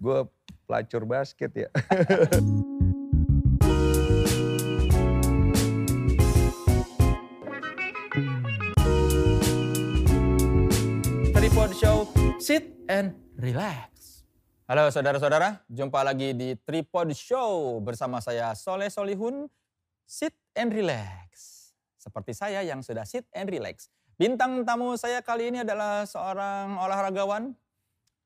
Gue pelacur basket ya. Tripod Show, sit and relax. Halo saudara-saudara, jumpa lagi di Tripod Show bersama saya Soleh Solihun, sit and relax. Seperti saya yang sudah sit and relax. Bintang tamu saya kali ini adalah seorang olahragawan,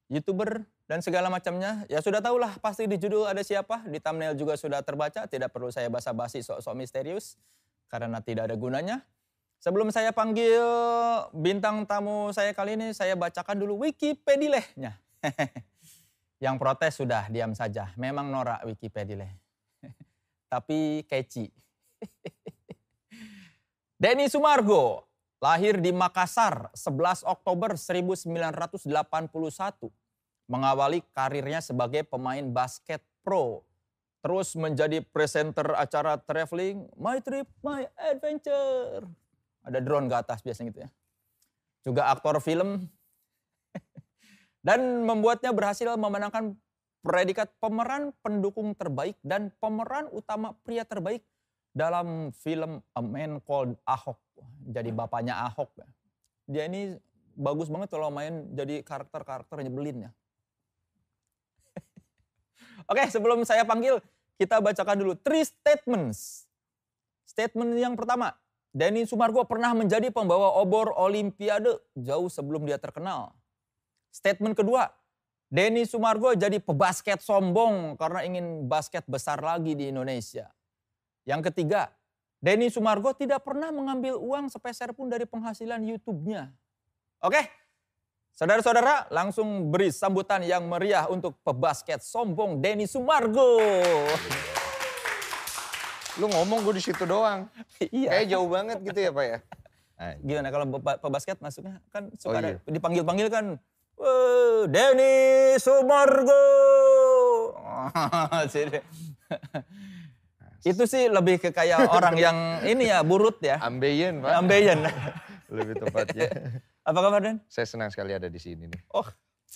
youtuber, dan segala macamnya. Ya sudah tahulah pasti di judul ada siapa, di thumbnail juga sudah terbaca, tidak perlu saya basa-basi sok-sok misterius, karena tidak ada gunanya. Sebelum saya panggil bintang tamu saya kali ini, saya bacakan dulu Wikipedia-nya. Yang protes sudah diam saja. Memang norak Wikipedia. Tapi catchy. Denny Sumargo lahir di Makassar 11 Oktober 1981. Mengawali karirnya sebagai pemain basket pro. Terus menjadi presenter acara traveling My Trip, My Adventure ada drone ke atas biasanya gitu ya. Juga aktor film dan membuatnya berhasil memenangkan predikat pemeran pendukung terbaik dan pemeran utama pria terbaik dalam film A Man Called Ahok. Jadi bapaknya Ahok. Dia ini bagus banget kalau main jadi karakter-karakter nyebelin ya. Oke, sebelum saya panggil, kita bacakan dulu three statements. Statement yang pertama, Denny Sumargo pernah menjadi pembawa obor Olimpiade jauh sebelum dia terkenal. Statement kedua, Denny Sumargo jadi pebasket sombong karena ingin basket besar lagi di Indonesia. Yang ketiga, Denny Sumargo tidak pernah mengambil uang sepeser pun dari penghasilan YouTube-nya. Oke, saudara-saudara langsung beri sambutan yang meriah untuk pebasket sombong Denny Sumargo. Lu ngomong gue di situ doang. iya. Kayak jauh banget gitu ya Pak ya. Gimana kalau pe- pebasket masuknya kan suka Oh, iya. dipanggil-panggil kan "Weh, Denny Sumargo. Itu sih lebih ke kayak orang yang ini ya burut ya. Ambeien Pak. Ambeien. Lebih tepatnya. Apa kabar Den? Saya senang sekali ada di sini nih. Oh,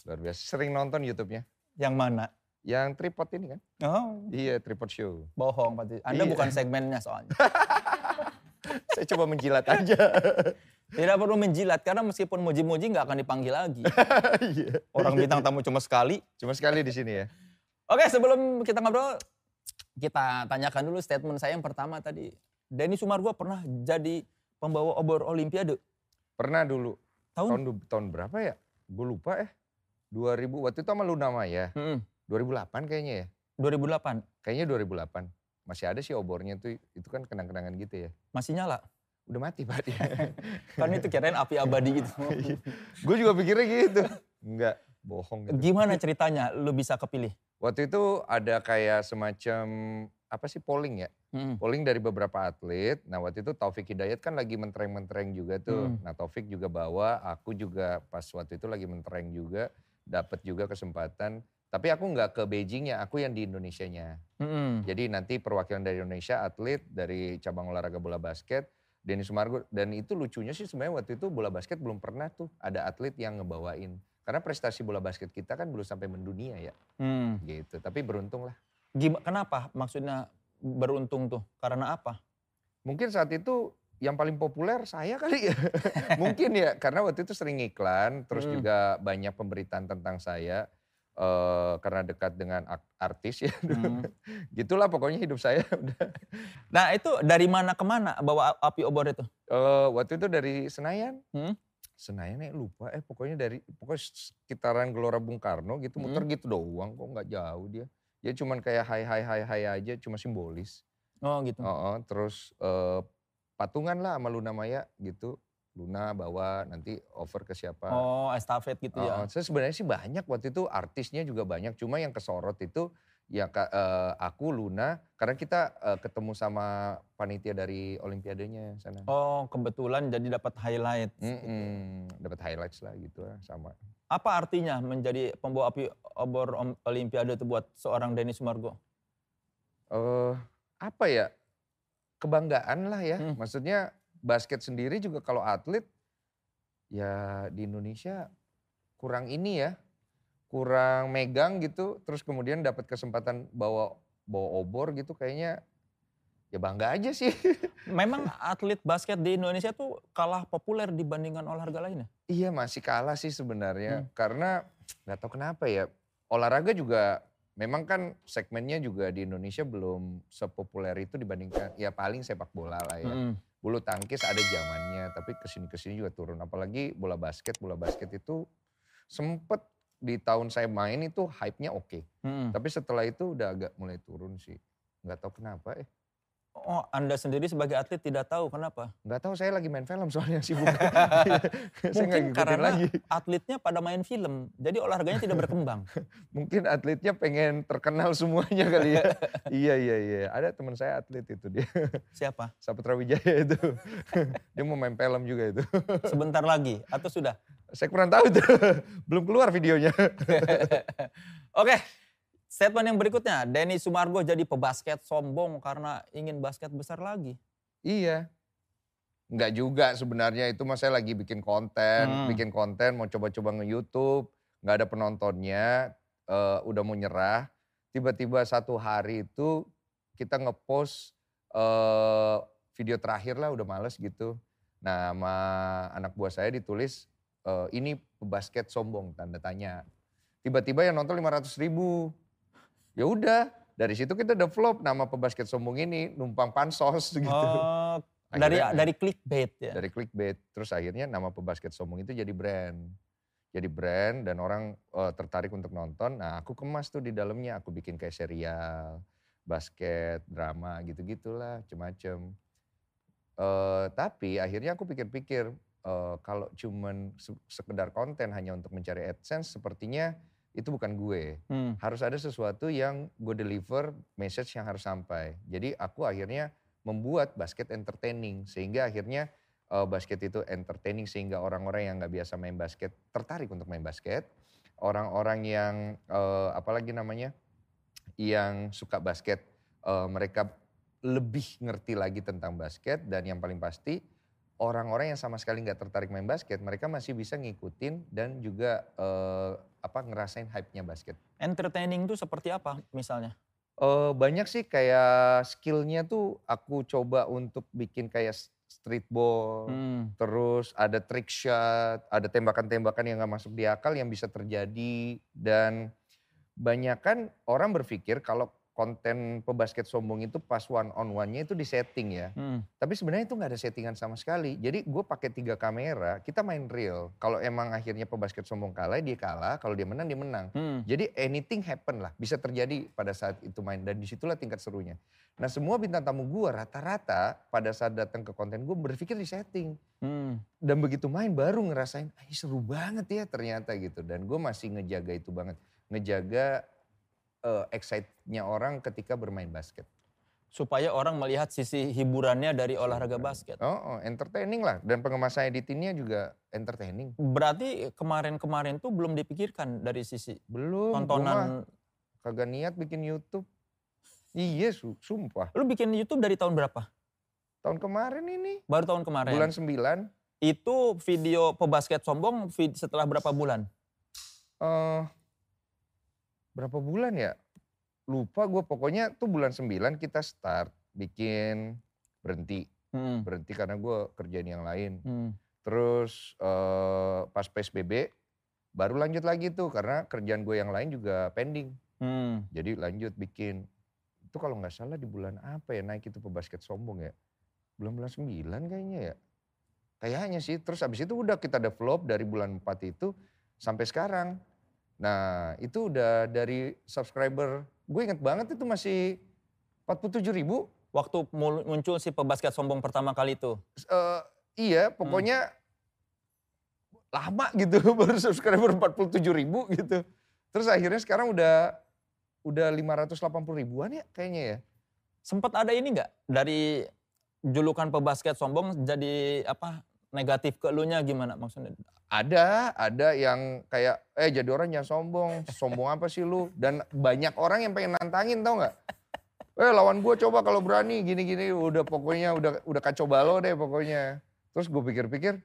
Luar biasa. Sering nonton YouTube-nya. yang mana? Yang tripod ini kan? Oh, Iya, tripod show. bohong pasti. Anda Iya. bukan segmennya soalnya. Saya coba menjilat aja. Tidak perlu menjilat karena meskipun muji-muji nggak akan dipanggil lagi. Iya. Orang bintang tamu cuma sekali. Cuma sekali di sini ya. Oke, sebelum kita ngobrol, kita tanyakan dulu statement saya yang pertama tadi. Denny Sumargo pernah jadi pembawa obor Olimpiade. Pernah dulu. Tahun? Tahun, tahun berapa ya? Gue lupa ya. 2000, waktu itu sama Luna Maya. Mm-mm, 2008 kayaknya ya. 2008. Kayaknya 2008. Masih ada sih obornya tuh, itu kan kenang-kenangan gitu ya. Masih nyala. Udah mati Pak dia. Kan itu kirain api abadi gitu. Gue juga pikirnya gitu. Enggak, bohong gitu. Gimana ceritanya lu bisa kepilih? Waktu itu ada kayak semacam apa sih polling ya? Mm-mm. Polling dari beberapa atlet. Nah waktu itu Taufik Hidayat kan lagi mentereng-mentereng juga tuh. Hmm. Nah Taufik juga bawa, aku juga pas waktu itu lagi mentereng juga. Dapat juga kesempatan. Tapi aku nggak ke Beijing ya, aku yang di Indonesianya. Mm-mm. Jadi nanti perwakilan dari Indonesia atlet dari cabang olahraga bola basket. Denny Sumargo dan itu lucunya sih sebenarnya waktu itu bola basket belum pernah tuh ada atlet yang ngebawain. Karena prestasi bola basket kita kan belum sampai mendunia ya Hmm. gitu. Tapi beruntung lah. Gima- kenapa maksudnya beruntung tuh? Karena apa? Mungkin saat itu yang paling populer saya kali ya. Mungkin ya karena waktu itu sering iklan terus Hmm. juga banyak pemberitaan tentang saya. eh, karena dekat dengan artis ya. Hmm. Gitulah pokoknya hidup saya udah. Nah itu dari mana ke mana bawa api obor itu? Eh, waktu itu dari Senayan. Hmm. Senayan ya lupa eh pokoknya dari pokoknya sekitaran Gelora Bung Karno gitu muter Hmm. gitu doang kok nggak jauh dia. Dia cuman kayak hai hai hai hai aja cuma simbolis. Oh gitu. Oh, terus eh, patungan lah sama Luna Maya gitu. Luna bawa nanti over ke siapa. Oh estafet gitu ya. Oh, saya sebenarnya sih banyak waktu itu artisnya juga banyak. Cuma yang kesorot itu ya eh, aku Luna karena kita eh, ketemu sama panitia dari Olimpiadenya sana. Oh kebetulan jadi dapat highlight. Mm-mm, dapat highlights lah gitu lah sama. Apa artinya menjadi pembawa api obor Olimpiade itu buat seorang Denny Sumargo? eh apa ya kebanggaan lah ya. Hmm. Maksudnya basket sendiri juga kalau atlet ya di Indonesia kurang ini ya, kurang megang gitu, terus kemudian dapat kesempatan bawa bawa obor gitu kayaknya ya bangga aja sih. Memang atlet basket di Indonesia tuh kalah populer dibandingkan olahraga lainnya? Iya masih kalah sih sebenarnya Hmm. karena nggak tahu kenapa ya olahraga juga memang kan segmennya juga di Indonesia belum sepopuler itu dibandingkan ya paling sepak bola lah ya. Mm-mm. Bulu tangkis ada zamannya tapi ke sini ke sini juga turun apalagi bola basket bola basket itu sempet di tahun saya main itu hype-nya oke Mm-mm. tapi setelah itu udah agak mulai turun sih nggak tahu kenapa eh Oh, Anda sendiri sebagai atlet tidak tahu kenapa? nggak tahu saya lagi main film soalnya sibuk. Saya nggak Mungkin karena lagi. atletnya pada main film, jadi olahraganya tidak berkembang. mungkin atletnya pengen terkenal semuanya kali ya. Iya iya iya. Ada teman saya atlet itu dia. Siapa? Saputra Wijaya itu. Dia mau main film juga itu. Sebentar lagi atau sudah? saya kurang tahu itu. Belum keluar videonya. Oke, statement yang berikutnya. Denny Sumargo jadi pebasket sombong karena ingin basket besar lagi. Iya. Enggak juga sebenarnya itu mas saya lagi bikin konten, Hmm. bikin konten mau coba-coba nge-youtube, nggak ada penontonnya, eh, udah mau nyerah. Tiba-tiba satu hari itu kita ngepost eh, video terakhir lah udah males gitu. Nah sama anak buah saya ditulis eh, ini basket sombong tanda tanya. Tiba-tiba yang nonton 500 ribu. Ya udah dari situ kita udah flop nama pebasket sombong ini numpang pansos gitu. Oh, dari Akhirnya- dari clickbait ya. dari clickbait. Terus akhirnya nama pebasket sombong itu jadi brand. Jadi brand dan orang eh, tertarik untuk nonton. Nah aku kemas tuh di dalamnya. Aku bikin kayak serial, basket, drama gitu-gitulah, macem-macem. Eh, tapi akhirnya aku pikir-pikir eh, kalau cuman se- sekedar konten hanya untuk mencari AdSense sepertinya itu bukan gue Hmm. harus ada sesuatu yang gue deliver message yang harus sampai. Jadi aku akhirnya membuat basket entertaining sehingga akhirnya eh, basket itu entertaining sehingga orang-orang yang nggak biasa main basket tertarik untuk main basket. Orang-orang yang eh, apalagi namanya yang suka basket eh, mereka lebih ngerti lagi tentang basket dan yang paling pasti orang-orang yang sama sekali nggak tertarik main basket mereka masih bisa ngikutin dan juga eh, apa ngerasain hype-nya basket. Entertaining itu seperti apa misalnya? Eh, banyak sih kayak skillnya tuh aku coba untuk bikin kayak s- street ball, Hmm. terus ada trick shot, ada tembakan-tembakan yang nggak masuk di akal yang bisa terjadi dan banyak kan orang berpikir kalau konten pebasket sombong itu pas one on one-nya itu disetting ya. Hmm. Tapi sebenarnya itu nggak ada settingan sama sekali. Jadi gue pakai tiga kamera, kita main real. Kalau emang akhirnya pebasket sombong kalah, dia kalah. Kalau dia menang, dia menang. Hmm. Jadi anything happen lah, bisa terjadi pada saat itu main dan di situlah tingkat serunya. Nah semua bintang tamu gue rata-rata pada saat datang ke konten gue berpikir di setting. Hmm. Dan begitu main baru ngerasain, ah, seru banget ya ternyata gitu. Dan gue masih ngejaga itu banget. Ngejaga eh, excite-nya orang ketika bermain basket. Supaya orang melihat sisi hiburannya dari olahraga basket. Oh, oh, entertaining lah. Dan pengemasan editingnya juga entertaining. Berarti kemarin-kemarin tuh belum dipikirkan dari sisi Belum, tontonan. kagak niat bikin YouTube. Iya, su- sumpah. Lu bikin YouTube dari tahun berapa? Tahun kemarin ini, Baru tahun kemarin. bulan 9. Itu video pebasket sombong setelah berapa bulan? eh berapa bulan ya? Lupa gue pokoknya tuh bulan 9 kita start bikin berhenti. Hmm. Berhenti karena gue kerjaan yang lain. Hmm. Terus eh pas PSBB baru lanjut lagi tuh karena kerjaan gue yang lain juga pending. Hmm. Jadi lanjut bikin. Itu kalau nggak salah di bulan apa ya naik itu pebasket sombong ya. Bulan bulan 9 kayaknya ya. Kayaknya sih. Terus abis itu udah kita develop dari bulan 4 itu sampai sekarang. Nah itu udah dari subscriber. Gue inget banget itu masih 47 ribu. Waktu muncul si pebasket sombong pertama kali itu. Eh, iya pokoknya lama gitu baru subscriber 47 ribu gitu. Terus akhirnya sekarang udah udah 580 ribuan ya kayaknya ya. Sempat ada ini nggak dari julukan pebasket sombong jadi apa negatif ke elunya gimana maksudnya? Ada, ada yang kayak, eh jadi orang jangan sombong, sombong apa sih lu? Dan banyak orang yang pengen nantangin tau nggak? Eh lawan gue coba kalau berani gini-gini, udah pokoknya udah udah kacau balau deh pokoknya. Terus gue pikir-pikir,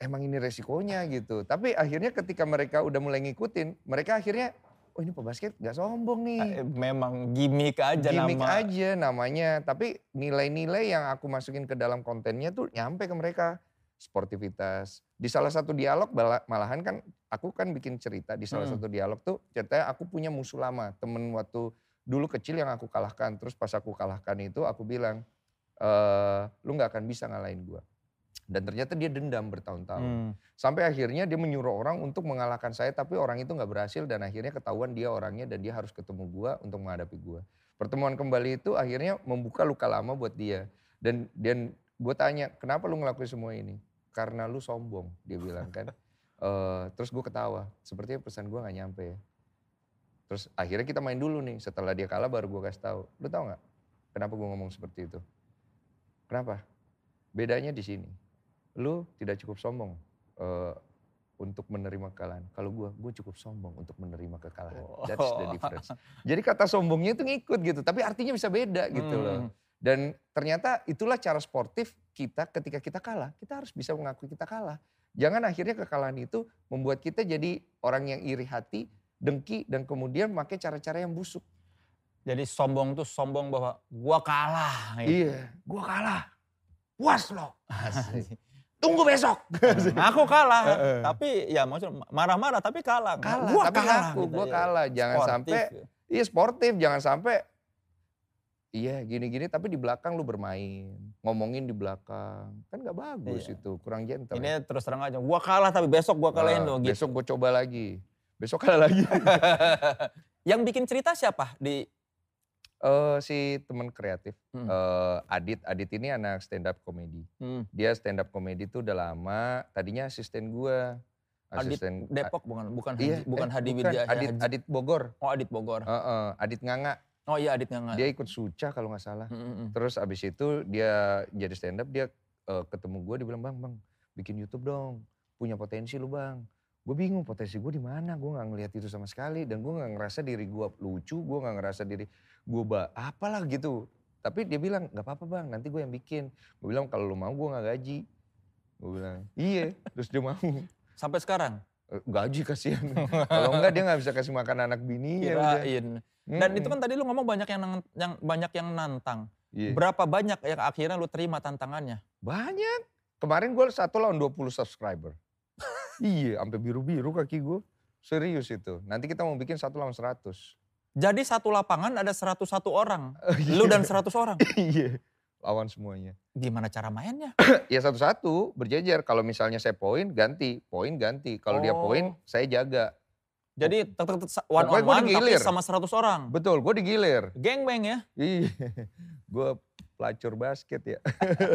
emang ini resikonya gitu. Tapi akhirnya ketika mereka udah mulai ngikutin, mereka akhirnya, oh ini pebasket gak sombong nih. Eh, Memang gimmick aja Gimik nama. aja namanya. Tapi nilai-nilai yang aku masukin ke dalam kontennya tuh nyampe ke mereka. Sportivitas. Di salah satu dialog malahan kan aku kan bikin cerita di salah Hmm. satu dialog tuh ceritanya aku punya musuh lama. Temen waktu dulu kecil yang aku kalahkan. Terus pas aku kalahkan itu aku bilang, eh lu gak akan bisa ngalahin gua. Dan ternyata dia dendam bertahun-tahun. Hmm. Sampai akhirnya dia menyuruh orang untuk mengalahkan saya tapi orang itu nggak berhasil dan akhirnya ketahuan dia orangnya dan dia harus ketemu gua untuk menghadapi gua. Pertemuan kembali itu akhirnya membuka luka lama buat dia. Dan dan gue tanya, kenapa lu ngelakuin semua ini? Karena lu sombong, dia bilang kan. Eh, terus gue ketawa, sepertinya pesan gue nggak nyampe ya. Terus akhirnya kita main dulu nih, setelah dia kalah baru gue kasih tahu. Lu tahu nggak kenapa gue ngomong seperti itu? Kenapa? Bedanya di sini. Lu tidak cukup sombong eh, untuk menerima kekalahan. Kalau gue, gue cukup sombong untuk menerima kekalahan. That's the difference. Jadi kata sombongnya itu ngikut gitu, tapi artinya bisa beda gitu loh. Dan ternyata itulah cara sportif kita ketika kita kalah. Kita harus bisa mengakui kita kalah. Jangan akhirnya kekalahan itu membuat kita jadi orang yang iri hati, dengki, dan kemudian pakai cara-cara yang busuk. Jadi sombong tuh sombong bahwa gua kalah. gitu. Iya, gua kalah. Puas. Asik. Tunggu besok. Nah, aku kalah, tapi ya maksudnya marah-marah tapi kalah. Kalah, Gua tapi kalah. ngaku, gitu gua ya. kalah. Jangan Sportif. sampai Iya sportif, jangan sampai iya gini-gini tapi di belakang lu bermain, ngomongin di belakang. Kan gak bagus Iya. itu, kurang gentle. Ini terus terang aja, gua kalah tapi besok gua kalahin Nah, lo gitu. Besok gue coba lagi. Besok kalah lagi. Yang bikin cerita siapa di Eh si teman kreatif, Hmm. eh, Adit. Adit ini anak stand up comedy. Hmm, Dia stand up comedy tuh udah lama, tadinya asisten gue. Adit Asisten, Depok bukan bukan iya, Hadi, bukan eh, Hadi. Widya Adit, Haji. Adit Bogor. Oh Adit Bogor. Heeh, Adit Nganga. Oh iya Adit Nganga. Dia ikut Suca kalau nggak salah. Hmm, hmm. Terus abis itu dia jadi stand up, dia eh, ketemu gue, dia bilang bang, bang bikin YouTube dong, punya potensi lu bang. Gue bingung potensi gue di mana, gue nggak ngelihat itu sama sekali dan gue nggak ngerasa diri gue lucu, gue nggak ngerasa diri gue ba apalah gitu. Tapi dia bilang nggak apa-apa bang, nanti gue yang bikin. Gue bilang kalau lu mau gue nggak gaji. Gue bilang iya, terus dia mau. Sampai sekarang "Eh, Gaji kasihan. kalau enggak dia nggak bisa kasih makan anak udah. kirain. Dan itu Mm-mm. kan tadi lu ngomong banyak yang, yang banyak yang nantang. Iya. Berapa banyak yang akhirnya lu terima tantangannya? Banyak. Kemarin gue satu lawan 20 subscriber. iya, sampai biru-biru kaki gue. Serius itu. Nanti kita mau bikin satu lawan 100. Jadi satu lapangan ada 101 orang. Iya. Lu dan 100 orang. iya, lawan semuanya. Gimana cara mainnya? Ya satu-satu berjejer. Kalau misalnya saya poin, ganti. Poin ganti. Kalau dia poin, Oh. saya jaga. Jadi tek tek one on one tapi sama 100 orang. Betul, gue digilir. Geng-beng ya. Iya, gue pelacur basket ya.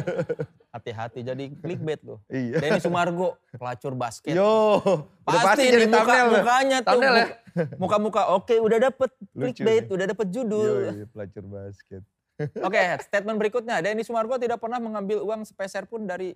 Hati-hati jadi clickbait lu. iya. Denny Sumargo, pelacur basket. Yo, pasti nih jadi muka, thumbnail. ya. mukanya tuh. Thumbnail ya? muka- Muka-muka oke udah dapet Lucu clickbait, nih. udah dapet Yo, judul. iya, pelacur basket. Oke, statement berikutnya. Denny Sumargo tidak pernah mengambil uang sepeser pun dari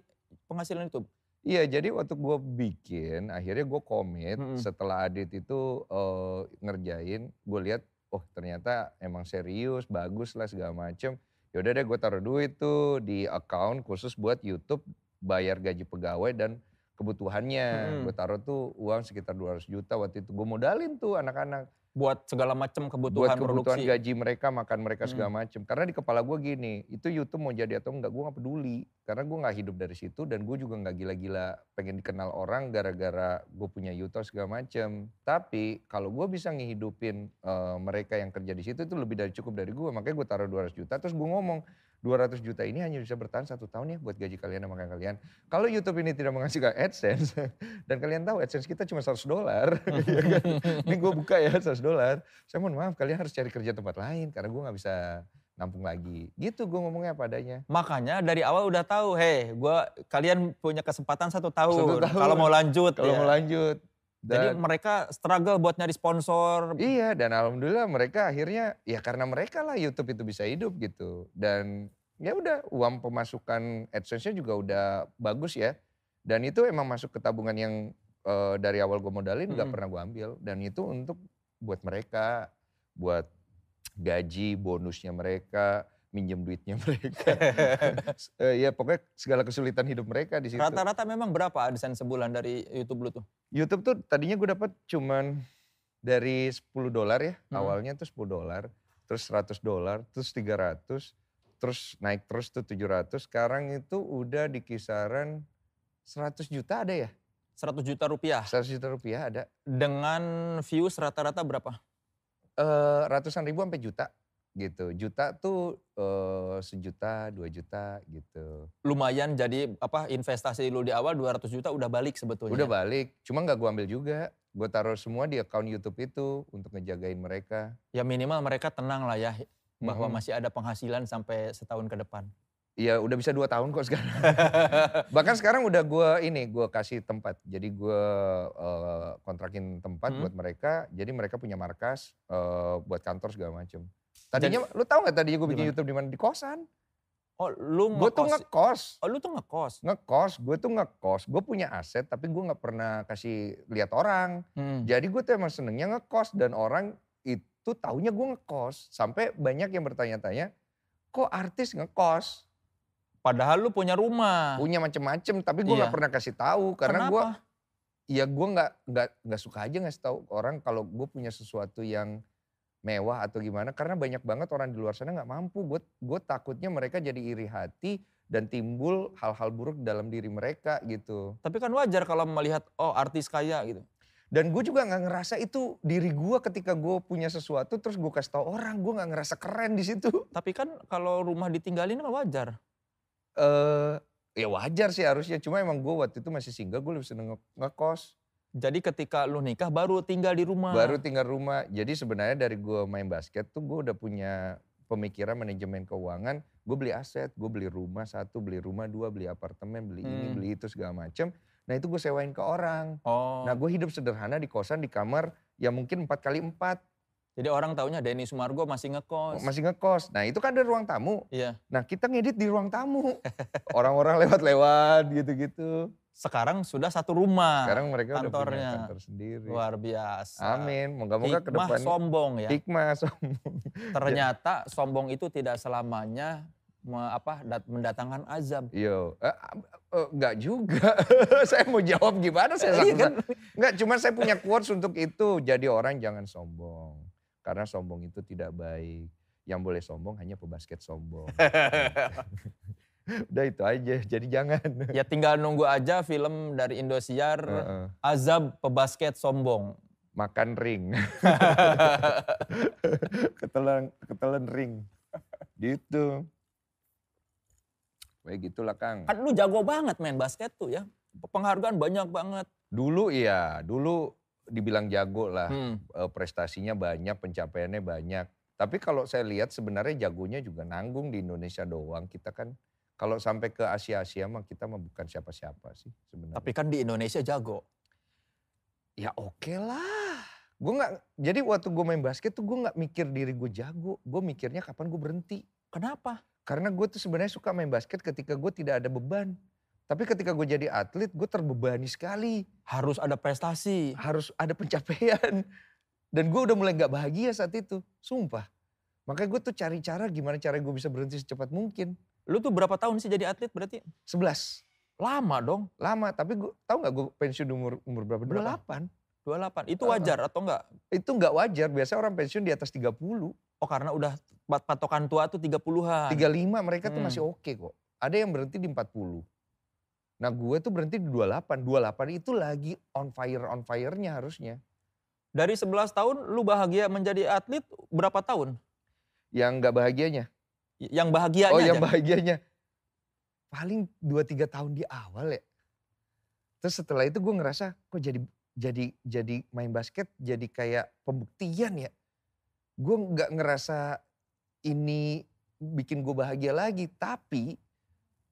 penghasilan YouTube. Iya, jadi waktu gue bikin, akhirnya gue komit Mm-mm. setelah Adit itu eh, ngerjain, gue lihat, oh ternyata emang serius, bagus lah segala macem. Yaudah deh gue taruh duit tuh di account khusus buat YouTube, bayar gaji pegawai dan kebutuhannya. Mm-mm. Gue taruh tuh uang sekitar 200 juta waktu itu. Gue modalin tuh anak-anak Buat segala macam buat kebutuhan, kebutuhan produksi. gaji mereka, makan mereka Hmm. segala macem. Karena di kepala gue gini, itu YouTube mau jadi atau enggak, gue gak peduli. Karena gue gak hidup dari situ dan gue juga gak gila-gila pengen dikenal orang gara-gara gue punya YouTube segala macem. Tapi kalau gue bisa ngehidupin eh, mereka yang kerja di situ itu lebih dari cukup dari gue. Makanya gue taruh 200 juta, terus gue ngomong 200 juta ini hanya bisa bertahan satu tahun ya buat gaji kalian dan makan kalian. Kalau YouTube ini tidak menghasilkan AdSense, dan kalian tahu AdSense kita cuma 100 dolar, ya kan? ini gue buka ya 100 dolar, saya mohon maaf kalian harus cari kerja tempat lain karena gue nggak bisa nampung lagi. Gitu gue ngomongnya padanya. Makanya dari awal udah tahu, hei, gua kalian punya kesempatan satu tahun. Satu tahun. Kalau mau lanjut, Kalau ya. mau lanjut. Jadi Dan, mereka struggle buat nyari sponsor. iya dan alhamdulillah mereka akhirnya ya karena mereka lah YouTube itu bisa hidup gitu. Dan ya udah uang pemasukan AdSense-nya juga udah bagus ya. Dan itu emang masuk ke tabungan yang eh, dari awal gue modalin nggak Mm-mm. pernah gue ambil. Dan itu untuk buat mereka, buat gaji, bonusnya mereka. Minjem duitnya mereka. Eh, ya pokoknya segala kesulitan hidup mereka di situ. Rata-rata memang berapa AdSense sebulan dari YouTube lu tuh? YouTube tuh tadinya gue dapat cuman dari 10 dolar ya. Hmm. Awalnya tuh 10 dolar, terus 100 dolar, terus 300, terus naik terus tuh 700. Sekarang itu udah di kisaran 100 juta ada ya? 100 juta rupiah. 100 juta rupiah ada. Dengan views rata-rata berapa? Eh, ratusan ribu sampai juta gitu. Juta tuh eh, sejuta, dua juta gitu. Lumayan jadi apa investasi lu di awal 200 juta udah balik sebetulnya. Udah balik, cuma nggak gue ambil juga. Gue taruh semua di account YouTube itu untuk ngejagain mereka. Ya minimal mereka tenang lah ya bahwa Mhm. masih ada penghasilan sampai setahun ke depan. Iya udah bisa dua tahun kok sekarang. Bahkan sekarang udah gue ini, gue kasih tempat. Jadi gue eh, kontrakin tempat Hmm. buat mereka. Jadi mereka punya markas eh, buat kantor segala macem. Tadinya, lu tahu nggak tadinya gue bikin Gimana? YouTube di mana? Di kosan. Oh lu Gue tuh ngekos. ngekos. Oh lu tuh ngekos. Ngekos, gue tuh ngekos. Gue punya aset tapi gue nggak pernah kasih lihat orang. Hmm. Jadi gue tuh emang senengnya ngekos dan orang itu taunya gue ngekos. Sampai banyak yang bertanya-tanya, kok artis ngekos? Padahal lu punya rumah. Punya macem-macem, tapi gue nggak Iya. pernah kasih tahu karena gue, ya gue nggak nggak nggak suka aja ngasih tahu orang kalau gue punya sesuatu yang mewah atau gimana. Karena banyak banget orang di luar sana nggak mampu. Gue gue takutnya mereka jadi iri hati dan timbul hal-hal buruk dalam diri mereka gitu. Tapi kan wajar kalau melihat oh artis kaya gitu. Dan gue juga nggak ngerasa itu diri gue ketika gue punya sesuatu terus gue kasih tahu orang. Gue nggak ngerasa keren di situ. Tapi kan kalau rumah ditinggalin kan wajar. eh ya wajar sih harusnya. Cuma emang gue waktu itu masih single, gue lebih seneng nge- ngekos. Jadi ketika lu nikah baru tinggal di rumah. Baru tinggal rumah. Jadi sebenarnya dari gue main basket tuh gue udah punya pemikiran manajemen keuangan. Gue beli aset, gue beli rumah satu, beli rumah dua, beli apartemen, beli ini, Hmm. beli itu segala macem. Nah itu gue sewain ke orang. Oh. Nah gue hidup sederhana di kosan di kamar ya mungkin empat kali empat Jadi orang taunya Denny Sumargo masih ngekos. masih ngekos. Nah itu kan ada ruang tamu. Iya. Nah kita ngedit di ruang tamu. Orang-orang lewat-lewat gitu-gitu. Sekarang sudah satu rumah. Sekarang mereka udah kantornya. punya kantor sendiri. Luar biasa. Amin. Moga-moga ke depan sombong ya. hikmah sombong. Ternyata sombong itu tidak selamanya me- apa dat- mendatangkan azab. Yo, eh, eh, enggak juga. saya mau jawab gimana saya Iya susah. kan? Enggak, cuma saya punya quotes untuk itu. Jadi orang jangan sombong. Karena sombong itu tidak baik. Yang boleh sombong hanya pebasket sombong. Udah itu aja, jadi jangan. Ya tinggal nunggu aja film dari Indosiar Heeh. Azab Pebasket Sombong. Makan ring. ketelan, ketelan ring. Gitu. Kayak gitulah Kang. Kan lu jago banget main basket tuh ya. Penghargaan banyak banget. Dulu iya, dulu dibilang jago lah. Hmm. Eh, prestasinya banyak, pencapaiannya banyak. Tapi kalau saya lihat sebenarnya jagonya juga nanggung di Indonesia doang. Kita kan kalau sampai ke Asia-Asia mah kita mah bukan siapa-siapa sih sebenarnya. Tapi kan di Indonesia jago. ya oke lah. Gue nggak. Jadi waktu gue main basket tuh gue nggak mikir diri gue jago. Gue mikirnya kapan gue berhenti. Kenapa? Karena gue tuh sebenarnya suka main basket ketika gue tidak ada beban. Tapi ketika gue jadi atlet, gue terbebani sekali. Harus ada prestasi. harus ada pencapaian. Dan gue udah mulai gak bahagia saat itu, sumpah. Makanya gue tuh cari cara gimana cara gue bisa berhenti secepat mungkin. Lu tuh berapa tahun sih jadi atlet berarti? 11, Lama dong. lama. Tapi gue tahu gak gue pensiun umur umur berapa? Berapa? 28. 28. Itu wajar atau enggak? Itu gak wajar, biasanya orang pensiun di atas 30. Oh karena udah pat- patokan tua tuh 30-an. 35 mereka tuh Hmm. masih oke kok. Ada yang berhenti di 40. Nah gue tuh berhenti di 28. 28 itu lagi on fire on fire-nya harusnya. Dari 11 tahun lu bahagia menjadi atlet berapa tahun? Yang gak bahagianya. Yang bahagianya Oh yang aja. bahagianya. Paling 2-3 tahun di awal ya. Terus setelah itu gue ngerasa kok jadi jadi jadi main basket jadi kayak pembuktian ya. Gue nggak ngerasa ini bikin gue bahagia lagi. Tapi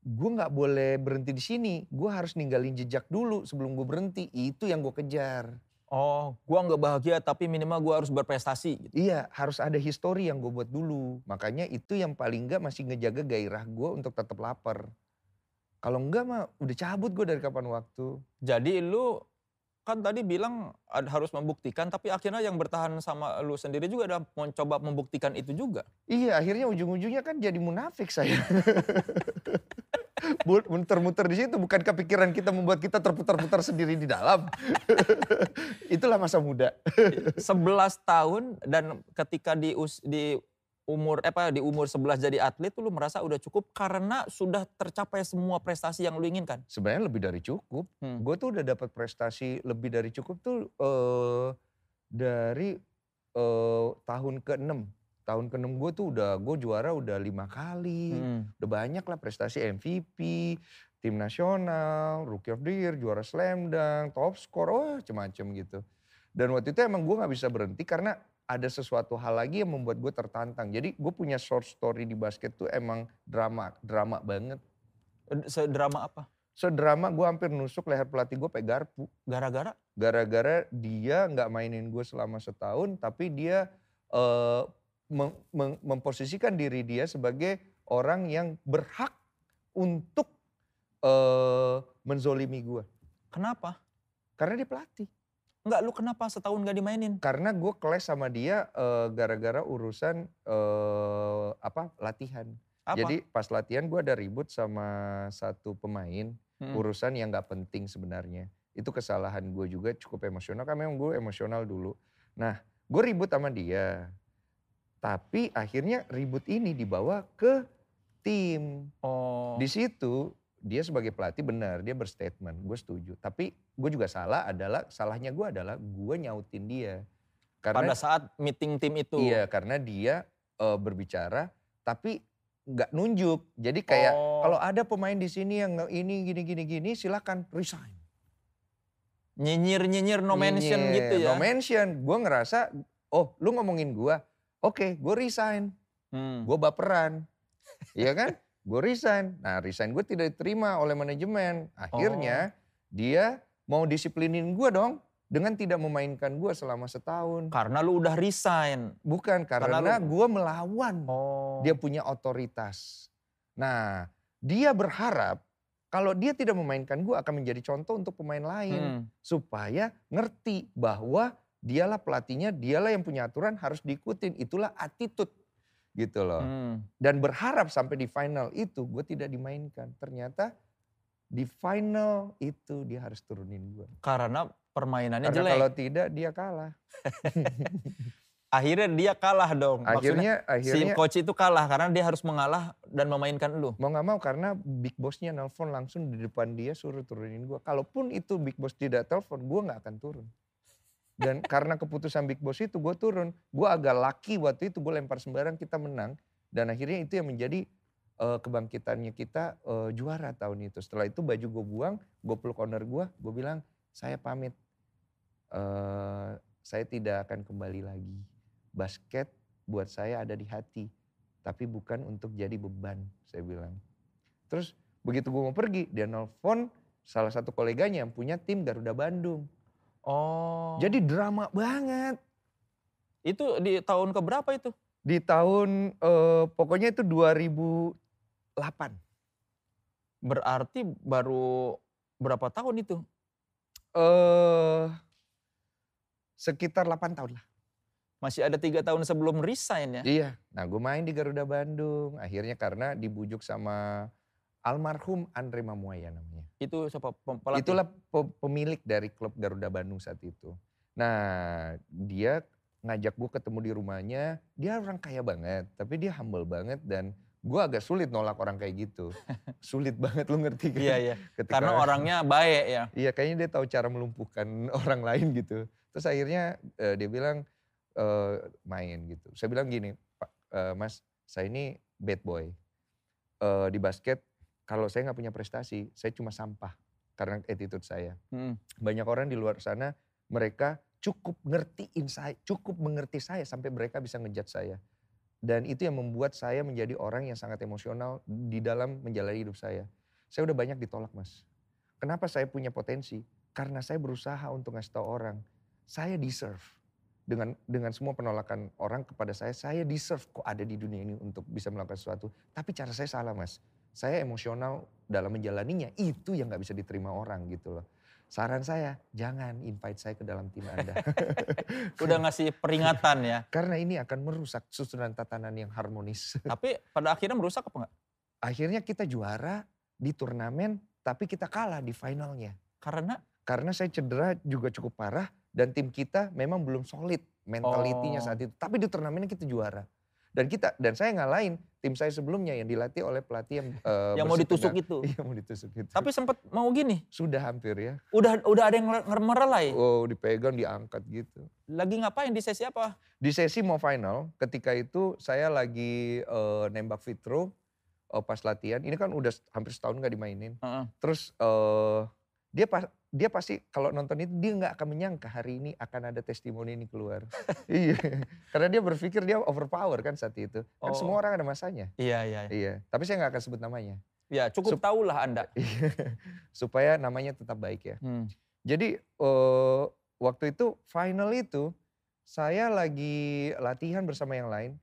gue nggak boleh berhenti di sini. Gue harus ninggalin jejak dulu sebelum gue berhenti. Itu yang gue kejar. Oh, gua nggak bahagia tapi minimal gua harus berprestasi. Gitu. Iya harus ada histori yang gue buat dulu. Makanya itu yang paling nggak masih ngejaga gairah gue untuk tetap lapar. Kalau enggak mah udah cabut gue dari kapan waktu. Jadi lu kan tadi bilang harus membuktikan, tapi akhirnya yang bertahan sama lu sendiri juga ada mencoba membuktikan itu juga. Iya, akhirnya ujung-ujungnya kan jadi munafik saya. Muter-muter di situ, bukan kepikiran kita membuat kita terputar-putar sendiri di dalam. Itulah masa muda. 11 tahun dan ketika di us- di umur eh, apa di umur 11 jadi atlet tuh lu merasa udah cukup karena sudah tercapai semua prestasi yang lu inginkan. Sebenarnya lebih dari cukup. Hmm. Gue tuh udah dapat prestasi lebih dari cukup tuh eh, dari eh, tahun ke-6. Tahun ke-6 gue tuh udah, gue juara udah lima kali. Hmm. Udah banyak lah prestasi MVP, tim nasional, rookie of the year, juara slam dunk, top score, wah macem-macem gitu. Dan waktu itu emang gue gak bisa berhenti karena ada sesuatu hal lagi yang membuat gue tertantang. Jadi gue punya short story di basket tuh emang drama, drama banget. Eh, Sedrama apa? Sedrama gue hampir nusuk leher pelatih gue pakai garpu. Gara-gara Gara-gara dia nggak mainin gue selama setahun, tapi dia eh, mem- mem- memposisikan diri dia sebagai orang yang berhak untuk eh, menzolimi gue. kenapa? Karena dia pelatih. Enggak lu kenapa setahun gak dimainin? Karena gue kelas sama dia eh, gara-gara urusan eh, apa latihan. Apa? Jadi pas latihan gue ada ribut sama satu pemain. Hmm. urusan yang nggak penting sebenarnya. Itu kesalahan gue juga cukup emosional, kan memang gue emosional dulu. Nah, gue ribut sama dia. Tapi akhirnya ribut ini dibawa ke tim. oh. Di situ dia sebagai pelatih benar, dia berstatement, gue setuju. Tapi gue juga salah adalah, salahnya gue adalah gue nyautin dia. Karena pada saat meeting tim itu. Iya, karena dia eh, berbicara tapi nggak nunjuk. Jadi kayak Oh. kalau ada pemain di sini yang ini gini gini gini silakan resign. Nyinyir-nyinyir no mention Nyinyir, gitu ya. No mention. Gue ngerasa, oh lu ngomongin gue, oke gue resign. Hmm. Gue baperan. Iya kan? Gue resign. Nah resign gue tidak diterima oleh manajemen. Akhirnya dia mau disiplinin gue dong. Dengan tidak memainkan gue selama setahun. Karena lu udah resign. Bukan Karena karena, lu- gue melawan. Oh. dia punya otoritas. Nah, dia berharap kalau dia tidak memainkan gue akan menjadi contoh untuk pemain lain Hmm. supaya ngerti bahwa dialah pelatihnya, dialah yang punya aturan harus diikutin. Itulah attitude gitu loh. Hmm. Dan berharap sampai di final itu gue tidak dimainkan. Ternyata di final itu dia harus turunin gue. Karena permainannya Karena jelek. kalau tidak dia kalah. Akhirnya dia kalah dong. Maksudnya Akhirnya si akhirnya coach itu kalah karena dia harus mengalah dan memainkan lu. mau nggak mau karena big bossnya nelpon langsung di depan dia suruh turunin gue. Kalaupun itu big boss tidak telepon, gue nggak akan turun. Dan karena keputusan big boss itu gue turun. Gue agak laki waktu itu gue lempar sembarang kita menang. Dan akhirnya itu yang menjadi eh, kebangkitannya kita eh, juara tahun itu. Setelah itu baju gue buang, gue peluk owner gue, gue bilang saya pamit. Eh, saya tidak akan kembali lagi. Basket buat saya ada di hati tapi bukan untuk jadi beban, saya bilang. Terus begitu gue mau pergi, dia nelfon salah satu koleganya yang punya tim Garuda Bandung. Oh. Jadi drama banget. itu di tahun keberapa itu? Di tahun, eh, pokoknya itu 2008. Berarti baru berapa tahun itu? eh sekitar 8 tahun lah. Masih ada tiga tahun sebelum resign ya? Iya, nah gue main di Garuda Bandung. Akhirnya karena dibujuk sama almarhum Andre Mamuaya namanya. Itu siapa pelatih? Itulah pe- pemilik dari klub Garuda Bandung saat itu. Nah dia ngajak gue ketemu di rumahnya, dia orang kaya banget, tapi dia humble banget dan gue agak sulit nolak orang kayak gitu. sulit banget lu ngerti kan? Iya iya. Ketika- Karena orangnya baik ya. Iya kayaknya dia tahu cara melumpuhkan orang lain gitu. Terus akhirnya eh, dia bilang eh, main gitu. Saya bilang gini, Pak, eh, Mas, saya ini bad boy. Eh, di basket kalau saya nggak punya prestasi, saya cuma sampah karena attitude saya. Hmm. Banyak orang di luar sana mereka cukup ngertiin saya, cukup mengerti saya sampai mereka bisa ngejat saya. Dan itu yang membuat saya menjadi orang yang sangat emosional di dalam menjalani hidup saya. Saya udah banyak ditolak mas. Kenapa saya punya potensi? Karena saya berusaha untuk ngasih tahu orang, saya deserve. Dengan dengan semua penolakan orang kepada saya, saya deserve kok ada di dunia ini untuk bisa melakukan sesuatu. Tapi cara saya salah mas. Saya emosional dalam menjalaninya, itu yang gak bisa diterima orang gitu loh. Saran saya, jangan invite saya ke dalam tim Anda. Udah ngasih peringatan ya. Karena ini akan merusak susunan tatanan yang harmonis. Tapi pada akhirnya merusak apa enggak? Akhirnya kita juara di turnamen, tapi kita kalah di finalnya. Karena Karena saya cedera juga cukup parah dan tim kita memang belum solid mentalitinya Oh. saat itu. Tapi di turnamennya kita juara. Dan kita dan saya ngalahin tim saya sebelumnya yang dilatih oleh pelatih yang eh, yang mau ditusuk itu. Iya mau ditusuk itu. Tapi sempat mau gini, sudah hampir ya. udah udah ada yang merelai. Oh dipegang diangkat gitu. Lagi ngapain di sesi apa? Di sesi mau final, ketika itu saya lagi eh, nembak free throw eh, pas latihan. Ini kan udah hampir setahun nggak dimainin. Heeh. Terus eh, dia pas dia pasti kalau nonton itu dia nggak akan menyangka hari ini akan ada testimoni ini keluar. iya, karena dia berpikir dia overpower kan saat itu. Kan Oh. semua orang ada masanya. Iya, iya. Iya, tapi saya nggak akan sebut namanya. Ya, cukup Sup- tahulah Anda. Supaya namanya tetap baik ya. Hmm. Jadi eh, waktu itu final itu saya lagi latihan bersama yang lain.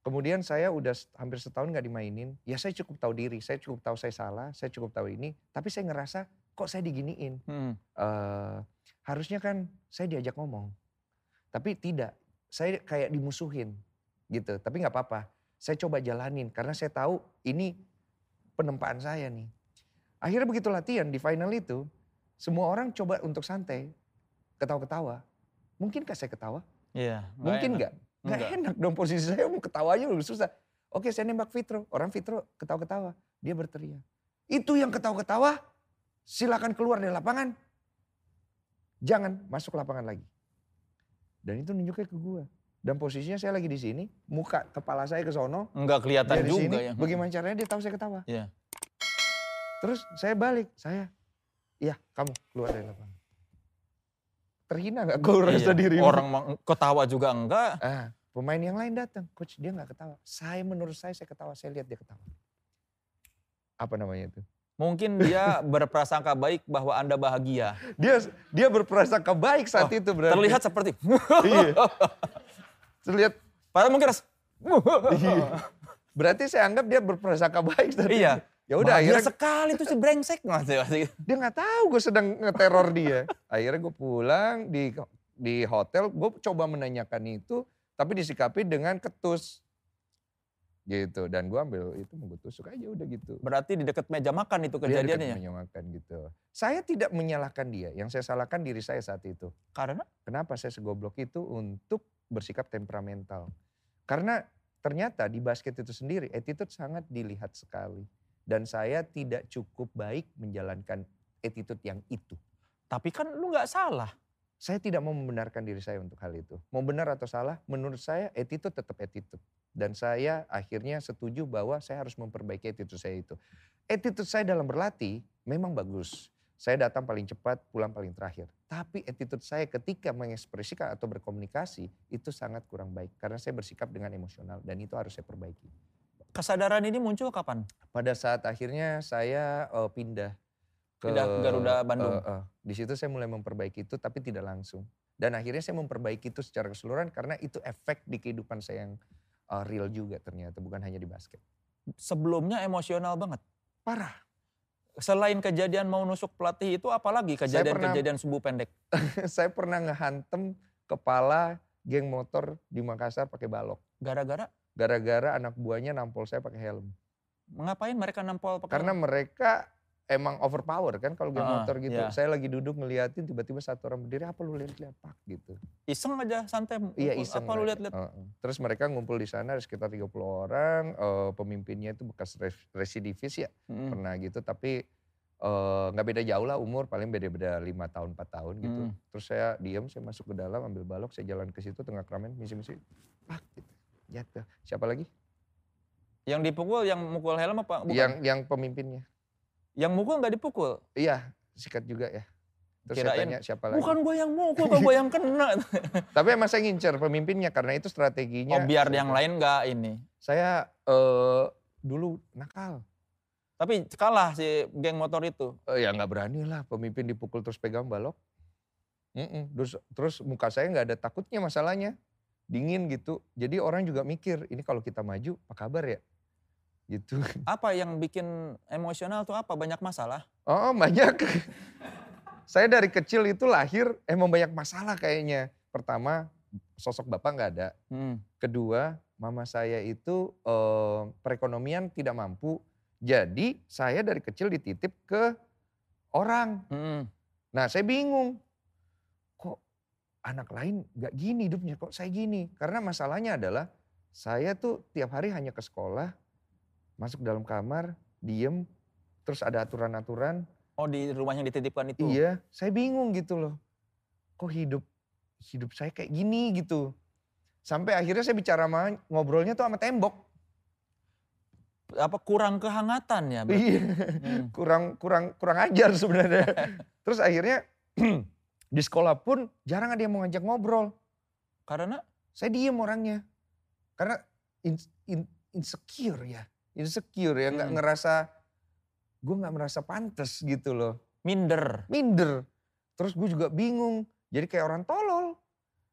Kemudian saya udah hampir setahun nggak dimainin. Ya saya cukup tahu diri, saya cukup tahu saya salah, saya cukup tahu ini. Tapi saya ngerasa kok saya diginiin. Hmm. eh harusnya kan saya diajak ngomong. Tapi tidak, saya kayak dimusuhin gitu. Tapi nggak apa-apa, saya coba jalanin karena saya tahu ini penempaan saya nih. Akhirnya begitu latihan di final itu, semua orang coba untuk santai, ketawa-ketawa. Mungkinkah saya ketawa? Iya. Mungkin nggak? Nggak Enggak. enak dong posisi saya mau ketawa aja udah susah. Oke saya nembak Fitro, orang Fitro ketawa-ketawa. Dia berteriak. Itu yang ketawa-ketawa silakan keluar dari lapangan. Jangan masuk lapangan lagi. Dan itu nunjuknya ke gua. Dan posisinya saya lagi di sini, muka kepala saya ke sono, Enggak kelihatan juga sini. ya. Bagaimana caranya dia tahu saya ketawa? Iya. Terus saya balik, saya, iya kamu keluar dari lapangan. Terhina gak kau rasa Iya, diri? Orang ketawa juga enggak. Ah, pemain yang lain datang, coach dia nggak ketawa. Saya menurut saya saya ketawa, saya lihat dia ketawa. Apa namanya itu? Mungkin dia berprasangka baik bahwa Anda bahagia. Dia dia berprasangka baik saat Oh, itu berarti. Terlihat seperti Iya. Terlihat. Padahal mungkin ras- Iya. Berarti saya anggap dia berprasangka baik saat Iya. itu. Ya udah akhirnya sekali tuh si brengsek masih. dia nggak tahu gue sedang ngeteror dia. Akhirnya gue pulang di di hotel, gue coba menanyakan itu, tapi disikapi dengan ketus. Gitu, dan gue ambil itu mau gue tusuk aja udah gitu. Berarti di dekat meja makan itu Dia kejadiannya. ya? menyamakan gitu. Saya tidak menyalahkan dia, yang saya salahkan diri saya saat itu. Karena Kenapa saya segoblok itu untuk bersikap temperamental. Karena ternyata di basket itu sendiri attitude sangat dilihat sekali. Dan saya tidak cukup baik menjalankan attitude yang itu. tapi kan lu nggak salah. Saya tidak mau membenarkan diri saya untuk hal itu. Mau benar atau salah, menurut saya attitude tetap attitude. Dan saya akhirnya setuju bahwa saya harus memperbaiki attitude saya itu. Attitude saya dalam berlatih memang bagus. Saya datang paling cepat, pulang paling terakhir. Tapi attitude saya ketika mengekspresikan atau berkomunikasi itu sangat kurang baik. Karena saya bersikap dengan emosional dan itu harus saya perbaiki. Kesadaran ini muncul kapan? Pada saat akhirnya saya eh, pindah ke Pindah ke Garuda Bandung. eh, eh. di situ saya mulai memperbaiki itu tapi tidak langsung. Dan akhirnya saya memperbaiki itu secara keseluruhan karena itu efek di kehidupan saya yang eh, real juga ternyata bukan hanya di basket. Sebelumnya emosional banget. Parah. Selain kejadian mau nusuk pelatih itu apalagi kejadian-kejadian subuh pendek? saya pernah ngehantem kepala geng motor di Makassar pakai balok. Gara-gara Gara-gara anak buahnya nampol saya pakai helm. ngapain mereka nampol pakai Karena mereka emang overpower kan kalau geng Ah, motor gitu. iya. Saya lagi duduk ngeliatin tiba-tiba satu orang berdiri apa lu lihat-lihat pak gitu. iseng aja santai Iya iseng. apa lu lihat-lihat Heeh. Terus mereka ngumpul di sana ada sekitar 30 orang. eh, pemimpinnya itu bekas res- residivis ya Mm. pernah gitu. Tapi eh, nggak beda jauh lah umur paling beda-beda lima tahun 4 tahun gitu. Mm. Terus saya diam, saya masuk ke dalam ambil balok, saya jalan ke situ tengah keramaian misi-misi. Pak gitu. Jatuh. Siapa lagi? yang dipukul yang mukul helm apa bukan Yang yang pemimpinnya. Yang mukul nggak dipukul Iya, sikat juga ya. Terus saya Kirain, tanya siapa lagi. bukan gue yang mukul kok gue yang kena Tapi emang saya ngincer pemimpinnya karena itu strateginya. oh biar saya- yang lain nggak ini Saya eh, dulu nakal. tapi kalah si geng motor itu Eh, ya nggak berani lah pemimpin dipukul terus pegang balok. Mm-mm. Terus terus muka saya nggak ada takutnya masalahnya. Dingin gitu. Jadi orang juga mikir, ini kalau kita maju apa kabar ya? Gitu. apa yang bikin emosional tuh apa banyak masalah Oh banyak. saya dari kecil itu lahir emang banyak masalah kayaknya. Pertama, sosok bapak nggak ada. Hmm. Kedua, mama saya itu eh, perekonomian tidak mampu. Jadi saya dari kecil dititip ke orang. Hmm. Nah saya bingung. Kok anak lain gak gini hidupnya, kok saya gini? Karena masalahnya adalah saya tuh tiap hari hanya ke sekolah, masuk dalam kamar, diem, terus ada aturan-aturan. Oh di rumah yang dititipkan itu? Iya, saya bingung gitu loh. Kok hidup hidup saya kayak gini gitu. Sampai akhirnya saya bicara sama, ngobrolnya tuh sama tembok. Apa kurang kehangatan ya? Iya, Hmm. kurang kurang kurang ajar sebenarnya. Terus akhirnya di sekolah pun jarang ada yang mau ngajak ngobrol. Karena Saya diem orangnya. Karena in- in- insecure ya. Insecure ya, nggak Hmm. ngerasa, gue nggak merasa pantas gitu loh. minder. Minder. Terus gue juga bingung, jadi kayak orang tolol.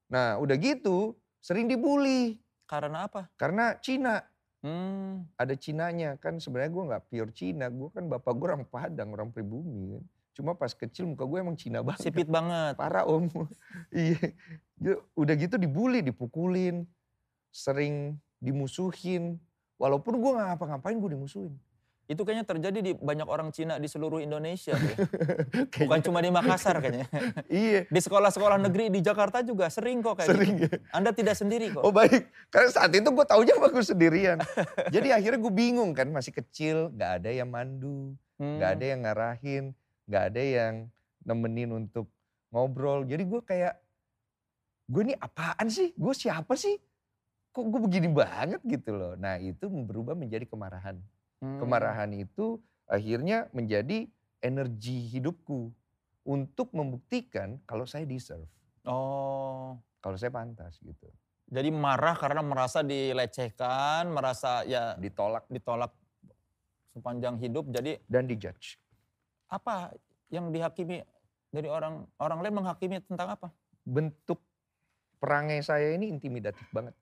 Nah udah gitu, sering dibully. Karena apa? Karena Cina, Hmm. ada Cinanya. Kan sebenarnya gue nggak pure Cina, gue kan bapak gue orang Padang, orang pribumi kan. Cuma pas kecil muka gue emang Cina banget. Sipit banget. Parah om. iya. Udah gitu dibully, dipukulin. Sering dimusuhin. Walaupun gue gak ngapa-ngapain gue dimusuhin. Itu kayaknya terjadi di banyak orang Cina di seluruh Indonesia. tuh. Bukan cuma di Makassar kayaknya. Iya. Di sekolah-sekolah negeri di Jakarta juga sering kok kayak Sering gitu. ya. Anda tidak sendiri kok. Oh baik. Karena saat itu gue taunya gue sendirian. Jadi akhirnya gue bingung kan. Masih kecil. Gak ada yang mandu. Hmm. Gak ada yang ngarahin. Gak ada yang nemenin untuk ngobrol. Jadi gue kayak. Gue ini apaan sih? Gue siapa sih? Kok gue begini banget gitu loh. Nah itu berubah menjadi kemarahan. Hmm. Kemarahan itu akhirnya menjadi energi hidupku untuk membuktikan kalau saya deserve, Oh. kalau saya pantas gitu. Jadi marah karena merasa dilecehkan, merasa ya Ditolak ditolak sepanjang hidup. Jadi dan dijudge. apa yang dihakimi dari orang orang lain menghakimi tentang apa? Bentuk perangai saya ini intimidatif banget.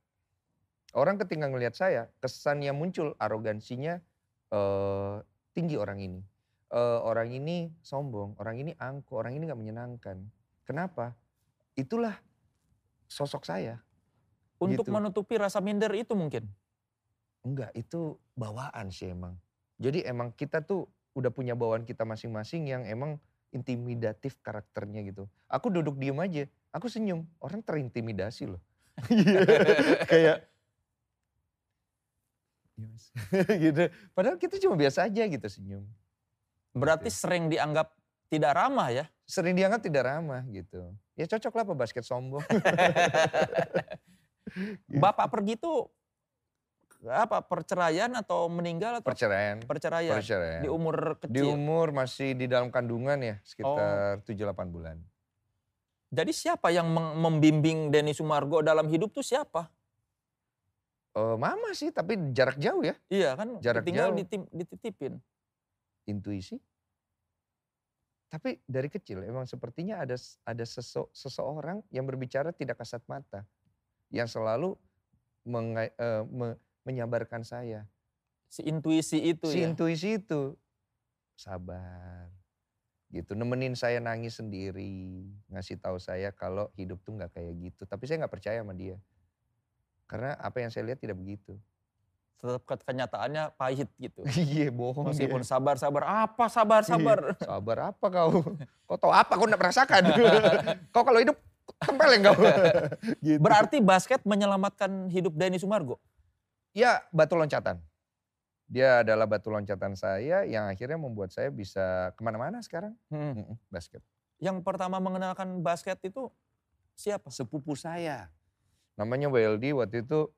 Orang ketika ngelihat saya, kesan yang muncul arogansinya eh, tinggi orang ini. Eh, orang ini sombong, orang ini angkuh, orang ini nggak menyenangkan. Kenapa? Itulah sosok saya. Untuk Gitu. menutupi rasa minder itu mungkin. Enggak, itu bawaan sih emang. Jadi emang kita tuh udah punya bawaan kita masing-masing yang emang intimidatif karakternya gitu. Aku duduk diem aja, aku senyum, orang terintimidasi loh. Kayak "Iya, Mas." gitu. Padahal kita cuma biasa aja gitu senyum. Berarti sering dianggap tidak ramah ya. Sering dianggap tidak ramah gitu. Ya cocok lah basket sombong. Bapak pergi tuh apa perceraian atau meninggal atau Perceraian. perceraian? Perceraian. Di umur Di kecil. umur masih di dalam kandungan ya, sekitar 7-8 bulan. Jadi siapa yang membimbing Denny Sumargo dalam hidup tuh siapa? Eh, mama sih, tapi jarak jauh ya. Iya kan Jarak tinggal jauh. ditim- dititipin. intuisi. Tapi dari kecil emang sepertinya ada ada sese- seseorang yang berbicara tidak kasat mata, yang selalu menga- eh, me- menyabarkan saya. Si intuisi itu Si ya. intuisi itu sabar, gitu, nemenin saya nangis sendiri, ngasih tahu saya kalau hidup tuh nggak kayak gitu. Tapi saya nggak percaya sama dia, karena apa yang saya lihat tidak begitu. Tetap ke- kenyataannya pahit gitu. Iya bohong. Meskipun sabar-sabar, apa sabar-sabar? Sabar apa kau? Kau tahu apa kau tidak merasakan? kau kalau hidup tempeleng kau. gitu. Berarti basket menyelamatkan hidup Denny Sumargo. Ya batu loncatan. Dia adalah batu loncatan saya yang akhirnya membuat saya bisa ke mana-mana sekarang. Hmm. Basket. Yang pertama mengenalkan basket itu siapa? Sepupu saya. Namanya Weldy waktu itu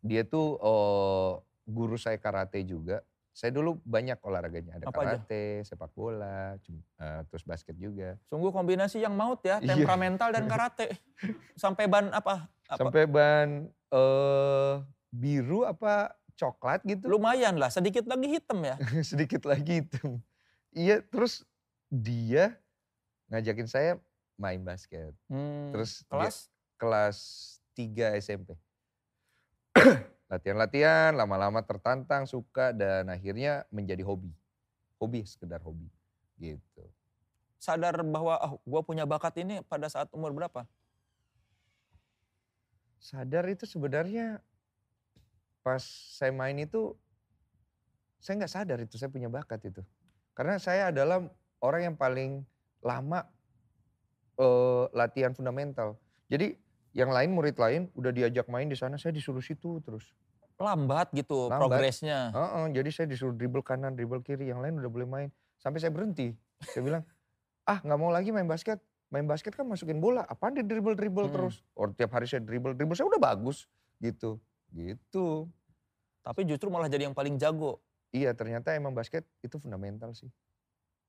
dia tuh oh, guru saya karate juga. Saya dulu banyak olahraganya. Ada Apa aja? karate, sepak bola, cum- eh, terus basket juga. Sungguh kombinasi yang maut ya, Iya. temperamental dan karate. Sampai ban apa? apa? Sampai ban eh biru apa coklat gitu. Lumayan lah, sedikit lagi hitam ya. sedikit lagi itu. Iya, terus dia ngajakin saya main basket. Hmm, Terus dia- kelas Kelas 3 SMP. Latihan-latihan, lama-lama tertantang, suka dan akhirnya menjadi hobi. Hobi, sekedar hobi. Gitu. sadar bahwa oh, gue punya bakat ini pada saat umur berapa? Sadar itu sebenarnya pas saya main itu saya nggak sadar itu saya punya bakat itu. Karena saya adalah orang yang paling lama uh, latihan fundamental. Jadi yang lain murid lain udah diajak main di sana, saya disuruh situ terus. Lambat gitu Lambat. progresnya. Uh -uh, jadi saya disuruh dribble kanan, dribble kiri, yang lain udah boleh main. Sampai saya berhenti. Saya bilang, ah nggak mau lagi main basket. Main basket kan masukin bola, apaan di dribble dribble Hmm. terus. Or tiap hari saya dribble dribble, saya udah bagus gitu. Gitu. Tapi justru malah jadi yang paling jago. Iya ternyata emang basket itu fundamental sih.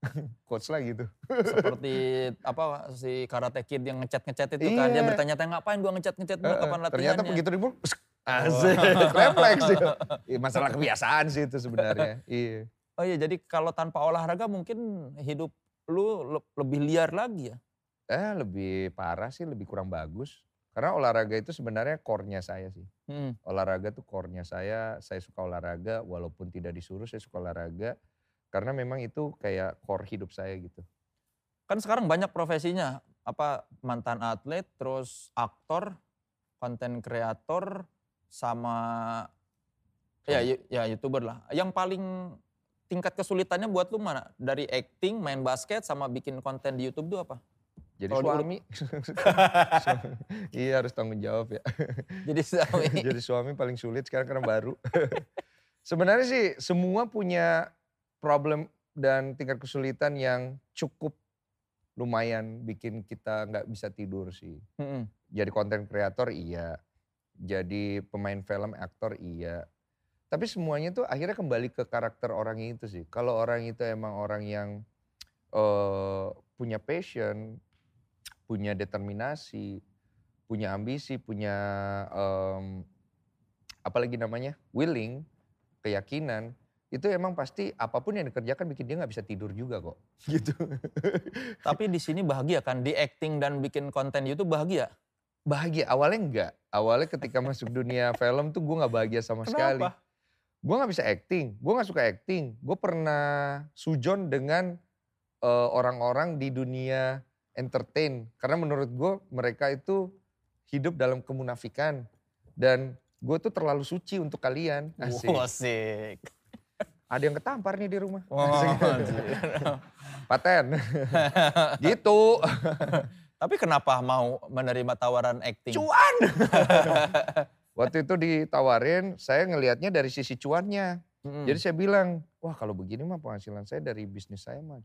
Coach lah gitu. Seperti apa si karate kid yang ngecat-ngecat itu kan. Dia Iya. bertanya-tanya ngapain gua ngecat-ngecat Heeh, kapan latihannya. Ternyata begitu dribble, asik, refleks. ya. Iya, Masalah kebiasaan sih itu sebenarnya. Iya. Oh iya jadi kalau tanpa olahraga mungkin hidup lu le- lebih liar lagi ya. Eh lebih parah sih, lebih kurang bagus. Karena olahraga itu sebenarnya core-nya saya sih. Hmm. Olahraga tuh core-nya saya, saya suka olahraga walaupun tidak disuruh saya suka olahraga. Karena memang itu kayak core hidup saya gitu. Kan sekarang banyak profesinya. Apa mantan atlet, terus aktor, konten kreator, sama ya, ya youtuber lah. Yang paling tingkat kesulitannya buat lu mana? Dari acting, main basket, sama bikin konten di YouTube tuh apa? Jadi diurut- suami, iya harus tanggung jawab ya. Jadi suami. Jadi suami paling sulit sekarang karena baru. Sebenarnya sih semua punya problem dan tingkat kesulitan yang cukup lumayan bikin kita nggak bisa tidur sih. Mm-mm. Jadi konten kreator iya, jadi pemain film, aktor iya. Tapi semuanya tuh akhirnya kembali ke karakter orang itu sih. Kalau orang itu emang orang yang eh, punya passion, punya determinasi, punya ambisi, punya em, apalagi namanya willing, keyakinan, itu emang pasti apa pun yang dikerjakan bikin dia nggak bisa tidur juga kok. Gitu. Tapi di sini bahagia kan? Di acting dan bikin konten YouTube bahagia? Bahagia awalnya enggak. Awalnya ketika masuk dunia film tuh gue nggak bahagia sama sekali. Kenapa? Gue nggak bisa acting, gue nggak suka acting. Gue pernah sujon dengan eh, orang-orang di dunia entertain. Karena menurut gue mereka itu hidup dalam kemunafikan. Dan gue tuh terlalu suci untuk kalian. Asik. Wah, asik. Ada yang ketampar nih di rumah. Anjir. Paten. gitu. Tapi kenapa mau menerima tawaran acting? Cuan. Waktu itu ditawarin, saya ngelihatnya dari sisi cuannya. Mm-mm. Jadi saya bilang, wah kalau begini mah penghasilan saya dari bisnis saya mah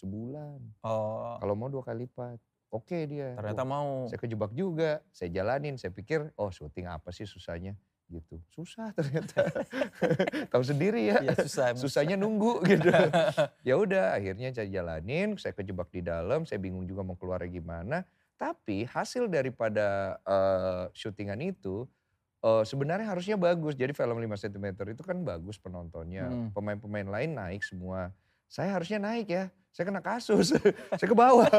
sebulan. oh, Kalau mau dua kali lipat. Oke dia. ternyata Wah, mau. saya kejebak juga. Saya jalanin, saya pikir, oh syuting apa sih susahnya? Gitu. Susah ternyata. Tahu sendiri ya. Iya susah. Susahnya nunggu gitu. ya udah, akhirnya saya jalanin, saya kejebak di dalam, saya bingung juga mau keluar gimana. Tapi hasil daripada eh, syutingan itu eh, sebenarnya harusnya bagus. Jadi film 5 cm itu kan bagus penontonnya. Hmm. Pemain-pemain lain naik semua. Saya harusnya naik ya. Saya kena kasus. saya ke bawah.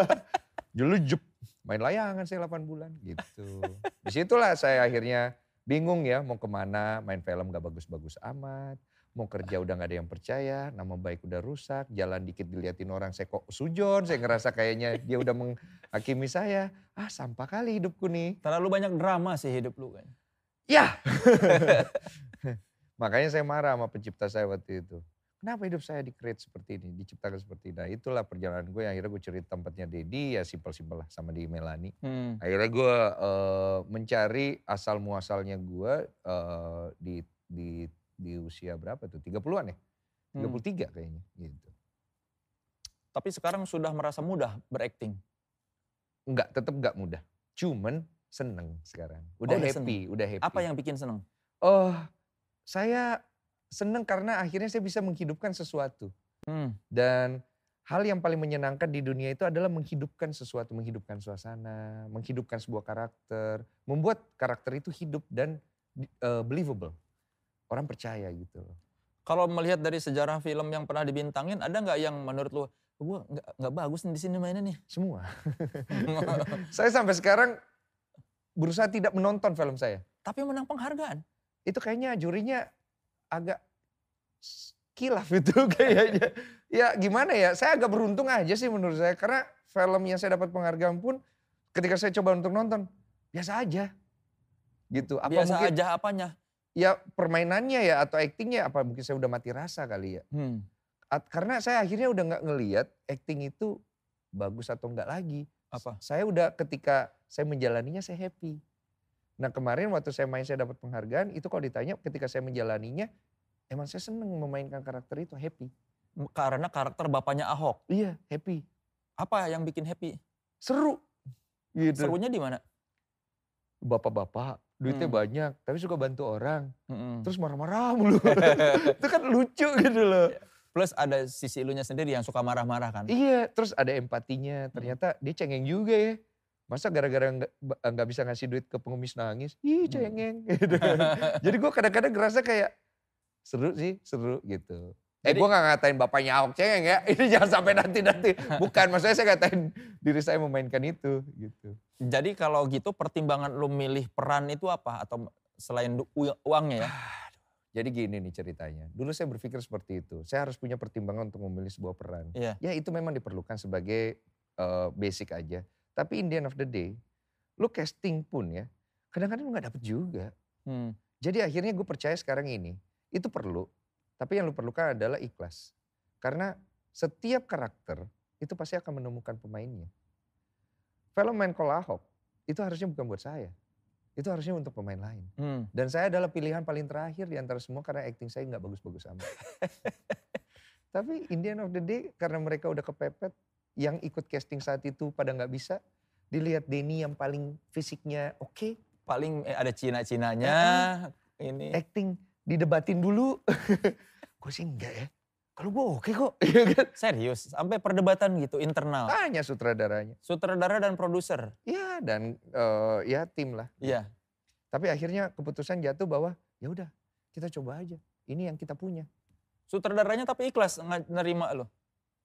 Dulu jep, main layangan saya 8 bulan gitu. Di situlah saya akhirnya bingung ya mau ke mana. Main film gak bagus-bagus amat. Mau kerja udah gak ada yang percaya. Nama baik udah rusak. Jalan dikit diliatin orang saya kok sujon. Saya ngerasa kayaknya dia udah menghakimi saya. Ah sampah kali hidupku nih. Terlalu banyak drama sih hidup lu kan. Ya. Makanya saya marah sama pencipta saya waktu itu. Kenapa hidup saya di-create seperti ini, diciptakan seperti ini. Nah itulah perjalanan gue yang akhirnya gue cerita tempatnya Dedi ya simpel-simpel lah sama di Melani. Hmm. Akhirnya gue eh, mencari asal muasalnya gue eh, di, di, di usia berapa tuh, 30-an ya? Hmm. 33 kayaknya gitu. Tapi sekarang sudah merasa mudah berakting. Enggak, tetap enggak mudah. Cuman seneng sekarang. Udah, Oh, udah happy, udah happy. Apa yang bikin seneng? Oh, saya seneng karena akhirnya saya bisa menghidupkan sesuatu. Hmm. Dan hal yang paling menyenangkan di dunia itu adalah menghidupkan sesuatu, menghidupkan suasana, menghidupkan sebuah karakter, membuat karakter itu hidup dan eh, believable. Orang percaya gitu loh. Kalau melihat dari sejarah film yang pernah dibintangin, ada nggak yang menurut lu, gue nggak bagus nih di sini mainnya nih. Semua. saya sampai sekarang berusaha tidak menonton film saya. Tapi menang penghargaan. Itu kayaknya jurinya agak kilaf itu kayaknya. Ya gimana ya, saya agak beruntung aja sih menurut saya. Karena film yang saya dapat penghargaan pun ketika saya coba untuk nonton, biasa aja. Gitu. Apa Biasa mungkin, aja apanya? Ya permainannya ya atau aktingnya apa mungkin saya udah mati rasa kali ya. Hmm. At- karena saya akhirnya udah nggak ngeliat acting itu bagus atau enggak lagi. Apa? Saya udah ketika saya menjalaninya saya happy. Nah kemarin waktu saya main saya dapat penghargaan itu kalau ditanya ketika saya menjalaninya emang saya seneng memainkan karakter itu happy. Karena karakter bapaknya Ahok. Iya happy. Apa yang bikin happy? Seru. Gitu. Serunya di mana? Bapak-bapak duitnya Hmm. banyak tapi suka bantu orang. Mm-mm. Terus marah-marah mulu. itu kan lucu gitu loh. Plus ada sisi ilunya sendiri yang suka marah-marah kan. Iya, terus ada empatinya. Ternyata dia cengeng juga ya. Masa gara-gara nggak bisa ngasih duit ke pengemis nangis, ih Hmm. cengeng. gitu. Jadi gue kadang-kadang ngerasa kayak seru sih, seru gitu. Eh Jadi- gue gak ngatain bapaknya Ahok cengeng ya, ini jangan sampai nanti-nanti. Bukan, maksudnya saya ngatain diri saya memainkan itu gitu. Jadi kalau gitu pertimbangan lu milih peran itu apa? Atau selain uangnya ya? Jadi gini nih ceritanya, dulu saya berpikir seperti itu. Saya harus punya pertimbangan untuk memilih sebuah peran. Iya. Ya itu memang diperlukan sebagai eh, basic aja. Tapi in the end of the day, lu casting pun ya, kadang-kadang lu gak dapet juga. Hmm. Jadi akhirnya gue percaya sekarang ini, itu perlu. Tapi yang lu perlukan adalah ikhlas. Karena setiap karakter itu pasti akan menemukan pemainnya. Film Man Call Ahok, itu harusnya bukan buat saya. Itu harusnya untuk pemain lain. Hmm. Dan saya adalah pilihan paling terakhir di antara semua karena acting saya nggak bagus-bagus amat. Tapi in the end of the day karena mereka udah kepepet, yang ikut casting saat itu pada nggak bisa, dilihat Denny yang paling fisiknya oke, Paling eh, ada Cina-Cinanya. Ini. acting didebatin dulu. gue sih enggak ya. Kalau gue oke kok. Iya kan? Serius, sampai perdebatan gitu internal. Tanya sutradaranya. Sutradara dan produser. Ya dan eh, ya tim lah. Iya. Tapi akhirnya keputusan jatuh bahwa ya udah kita coba aja. Ini yang kita punya. Sutradaranya tapi ikhlas nerima lo.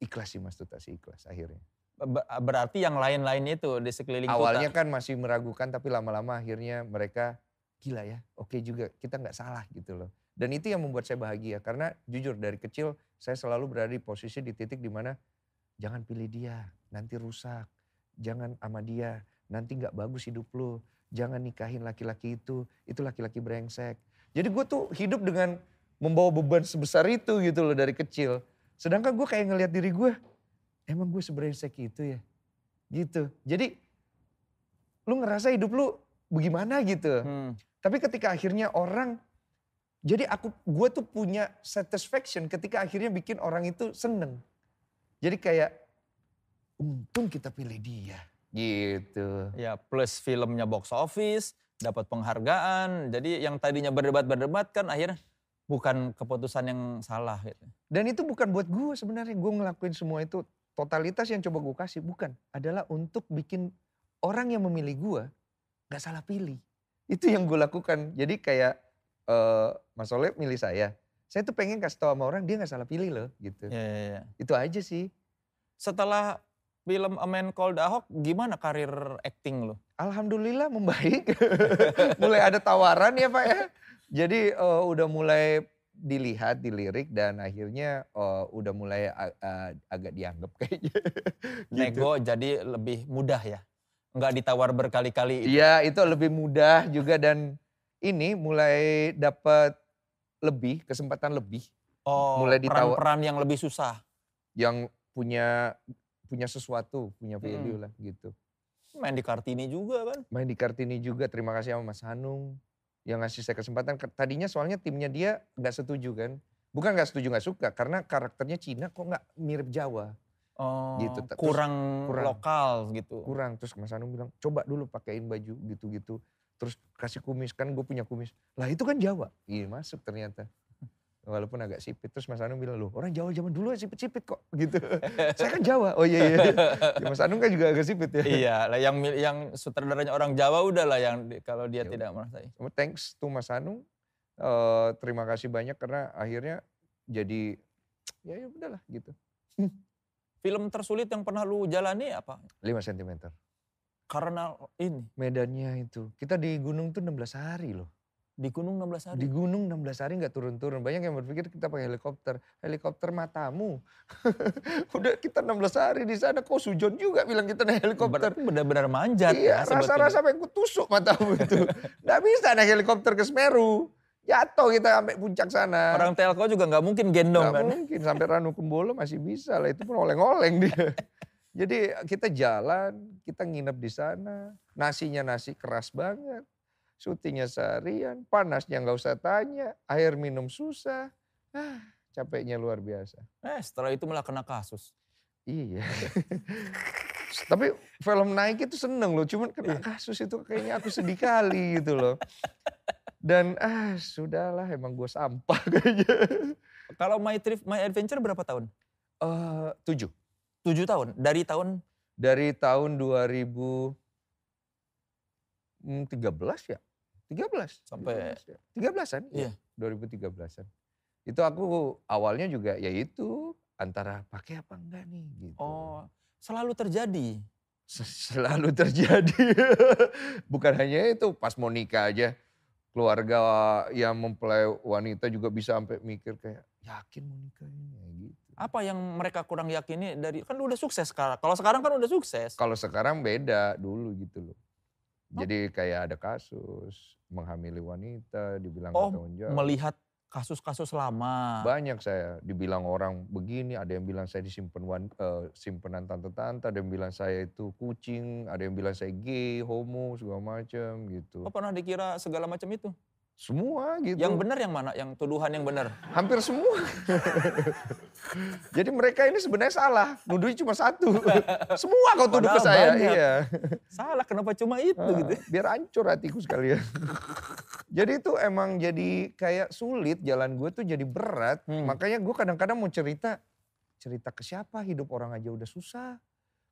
Ikhlas sih Mas Tuta sih ikhlas akhirnya. Be- Berarti yang lain-lain itu di sekeliling Awalnya Tuta. kan masih meragukan tapi lama-lama akhirnya mereka gila ya. Oke juga kita nggak salah gitu loh. Dan itu yang membuat saya bahagia karena jujur dari kecil saya selalu berada di posisi di titik di mana jangan pilih dia nanti rusak. Jangan sama dia nanti nggak bagus hidup lo. Jangan nikahin laki-laki itu, itu laki-laki brengsek. Jadi gue tuh hidup dengan membawa beban sebesar itu gitu loh dari kecil. Sedangkan gue kayak ngelihat diri gue, emang gue sebrengsek itu ya? Gitu. Jadi lu ngerasa hidup lu bagaimana gitu. Hmm. Tapi ketika akhirnya orang, jadi aku gue tuh punya satisfaction ketika akhirnya bikin orang itu seneng. Jadi kayak untung kita pilih dia gitu. Ya plus filmnya box office, dapat penghargaan. Jadi yang tadinya berdebat-berdebat kan akhirnya bukan keputusan yang salah gitu. Dan itu bukan buat gue sebenarnya, gue ngelakuin semua itu totalitas yang coba gue kasih bukan, adalah untuk bikin orang yang memilih gue gak salah pilih. Itu yang gue lakukan. Jadi kayak eh Mas Soleh milih saya, saya tuh pengen kasih tau sama orang dia gak salah pilih loh gitu. Ya, ya, ya. Itu aja sih. Setelah film A Man Called Ahok, gimana karir acting lo? Alhamdulillah membaik. mulai ada tawaran ya Pak ya. Jadi eh, udah mulai dilihat, dilirik dan akhirnya eh, udah mulai a- a- agak dianggap kayaknya. Gitu. Nego jadi lebih mudah ya? Nggak ditawar berkali-kali. itu. Iya itu lebih mudah juga dan ini mulai dapat lebih, kesempatan lebih. Oh, mulai ditawar- peran-peran yang lebih susah. Yang punya punya sesuatu, punya value Mm. lah gitu. Main di Kartini juga kan? Main di Kartini juga, terima kasih sama Mas Hanung. Yang ngasih saya kesempatan, Ke- tadinya soalnya timnya dia nggak setuju kan. Bukan nggak setuju, nggak suka. Karena karakternya Cina kok nggak mirip Jawa. Oh, Gitu, terus kurang, kurang. lokal gitu. Kurang, terus Mas Hanung bilang, coba dulu pakein baju gitu-gitu. Terus kasih kumis, kan gue punya kumis. Lah itu kan Jawa. Iya masuk ternyata. Walaupun agak sipit. Terus Mas Hanung bilang, loh orang Jawa zaman dulu sipit-sipit kok. gitu. saya kan Jawa. Oh iya iya. Ya, Mas Hanung kan juga agak sipit ya. iya, lah yang yang sutradaranya orang Jawa udah lah yang kalau dia Ya tidak merasai. Cuma thanks to Mas Hanung. eh, terima kasih banyak karena akhirnya jadi ya ya udahlah gitu. Film tersulit yang pernah lu jalani apa? 5 cm. Karena ini Medannya itu. Kita di gunung tuh 16 hari loh. Di gunung 16 hari? Di gunung 16 hari nggak turun-turun. Banyak yang berpikir kita pakai helikopter. Helikopter matamu. Udah kita 16 hari di sana kok sujon juga bilang kita naik helikopter. Benar-benar manjat Iya, ya rasa-rasa sampai kutusuk matamu itu. Nggak bisa naik helikopter ke Semeru. Jatuh kita sampai puncak sana. Orang telco juga nggak mungkin gendong Nggak kan. mungkin sampai Ranu Kumbolo masih bisa lah. Itu pun oleng-oleng dia. Jadi kita jalan, kita nginep di sana. Nasinya nasi keras banget. Syutingnya seharian, panasnya nggak usah tanya. Air minum susah. Ah, capeknya luar biasa. Eh setelah itu malah kena kasus. Iya. Tapi film naik itu seneng loh, cuman kena kasus itu kayaknya aku sedih kali gitu loh. Dan ah sudahlah emang gue sampah kayaknya. Kalau My Trip, My Adventure berapa tahun? Eh tujuh. 7 tahun. Dari tahun Dari tahun 2013 ya? 13. Sampai- 13-an? Iya. 2013-an. Itu aku awalnya juga ya itu antara pakai apa enggak nih gitu. oh selalu terjadi. Se- Selalu terjadi. Bukan hanya itu, pas mau nikah aja keluarga yang mempelai wanita juga bisa sampai mikir kayak yakin mau nikah ini Kayak gitu. Apa yang mereka kurang yakini dari kan udah sukses sekarang. Kalau sekarang kan udah sukses. Kalau sekarang beda dulu gitu loh. Oh. Jadi kayak ada kasus menghamili wanita, dibilang Oh, tanggung jawab. Melihat kasus-kasus lama. Banyak saya dibilang orang begini, ada yang bilang saya disimpan wan, eh, simpenan tante-tante, ada yang bilang saya itu kucing, ada yang bilang saya gay, homo segala macam gitu. Oh pernah dikira segala macam itu. Semua gitu. Yang benar yang mana? Yang tuduhan yang benar. Hampir semua. Jadi mereka ini sebenarnya salah, nuduhnya cuma satu. semua kau tuduh ke saya, banyak. iya. Salah kenapa cuma itu Ah, gitu. Biar hancur hatiku sekalian. jadi itu emang jadi kayak sulit jalan gue tuh jadi berat. Hmm. Makanya gue kadang-kadang mau cerita. Cerita ke siapa hidup orang aja udah susah.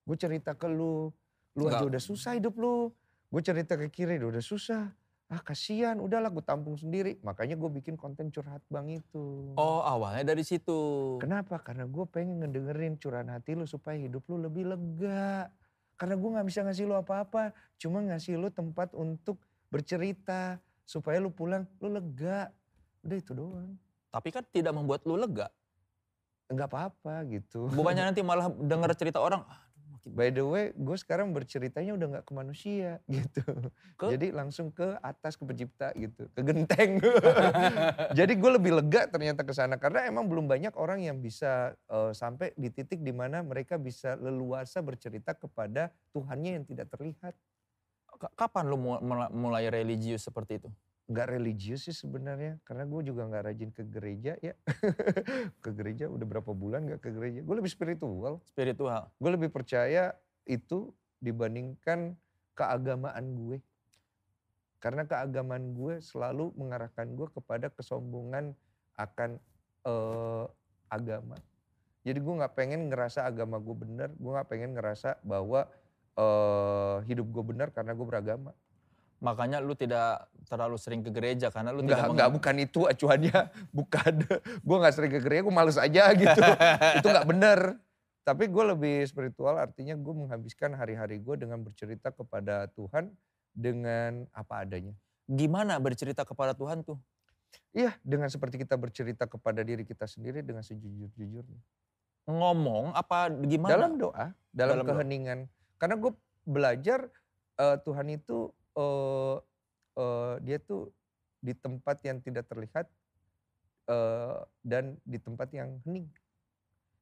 Gue cerita ke lu. Lu aja Enggak. udah susah hidup lu. Gue cerita ke kiri udah susah. Ah kasihan udahlah gue tampung sendiri. Makanya gue bikin konten curhat bang itu. Oh awalnya dari situ. Kenapa? Karena gue pengen ngedengerin curahan hati lu supaya hidup lu lebih lega. Karena gue gak bisa ngasih lu apa-apa. Cuma ngasih lu tempat untuk bercerita. Supaya lu pulang, lu lega. Udah itu doang. Tapi kan tidak membuat lu lega. Enggak apa-apa gitu. Bukannya nanti malah dengar cerita orang, makin By the way, gue sekarang berceritanya udah gak ke manusia gitu. Ke? Jadi langsung ke atas, ke pencipta gitu. Ke genteng. Jadi gue lebih lega ternyata ke sana. Karena emang belum banyak orang yang bisa eh, sampai di titik di mana mereka bisa leluasa bercerita kepada Tuhannya yang tidak terlihat. Kapan lu mu- mula- mulai religius seperti itu? Nggak religius sih sebenarnya. Karena gue juga nggak rajin ke gereja ya. ke gereja udah berapa bulan gak ke gereja. Gue lebih spiritual. Spiritual. Gue lebih percaya itu dibandingkan keagamaan gue. Karena keagamaan gue selalu mengarahkan gue kepada kesombongan akan eh, agama. Jadi gue nggak pengen ngerasa agama gue benar, gue nggak pengen ngerasa bahwa eh, hidup gue benar karena gue beragama. Makanya lu tidak terlalu sering ke gereja karena lu Enggak, tidak enggak, bukan itu acuannya, bukan. gue nggak sering ke gereja, gue males aja gitu. itu nggak benar. Tapi gue lebih spiritual, artinya gue menghabiskan hari-hari gue dengan bercerita kepada Tuhan dengan apa adanya. Gimana bercerita kepada Tuhan tuh? Iya, dengan seperti kita bercerita kepada diri kita sendiri dengan sejujur-jujurnya. Ngomong apa gimana? Dalam doa, dalam, Dalam doa. keheningan. Karena gue belajar eh, Tuhan itu eh, eh, dia tuh di tempat yang tidak terlihat eh, dan di tempat yang hening.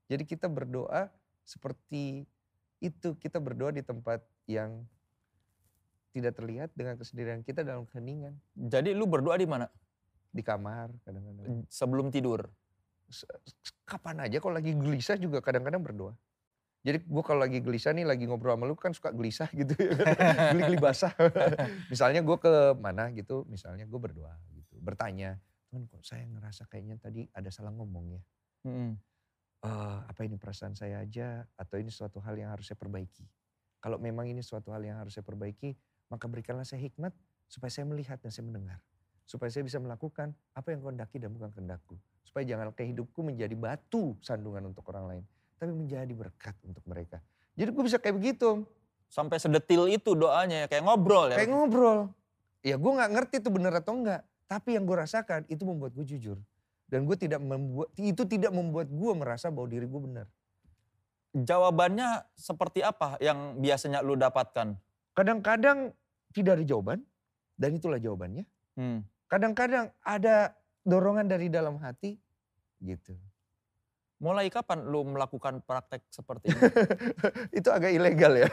Jadi kita berdoa seperti itu, kita berdoa di tempat yang tidak terlihat dengan kesendirian kita dalam keheningan. Jadi lu berdoa di mana? Di kamar kadang-kadang. Sebelum tidur. Kapan aja kalau lagi gelisah juga kadang-kadang berdoa. Jadi gue kalau lagi gelisah nih lagi ngobrol sama lu kan suka gelisah gitu ya. Geli-geli basah. misalnya gue ke mana gitu, misalnya gue berdoa gitu. Bertanya, Tuhan kok saya ngerasa kayaknya tadi ada salah ngomong ya. Mm-mm. Eh, apa ini perasaan saya aja atau ini suatu hal yang harus saya perbaiki. Kalau memang ini suatu hal yang harus saya perbaiki, maka berikanlah saya hikmat supaya saya melihat dan saya mendengar. Supaya saya bisa melakukan apa yang kau hendaki dan bukan kehendakku. Supaya jangan hidupku menjadi batu sandungan untuk orang lain. Tapi menjadi berkat untuk mereka. Jadi gue bisa kayak begitu. Sampai sedetil itu doanya ya, kayak ngobrol ya. Kayak ngobrol. Ya gue gak ngerti itu bener atau enggak. Tapi yang gue rasakan itu membuat gue jujur. Dan gue tidak membuat, itu tidak membuat gue merasa bahwa diri gue benar. Jawabannya seperti apa yang biasanya lu dapatkan? Kadang-kadang tidak ada jawaban dan itulah jawabannya. Hmm. Kadang-kadang ada dorongan dari dalam hati gitu. Mulai kapan lu melakukan praktek seperti ini? itu agak ilegal ya.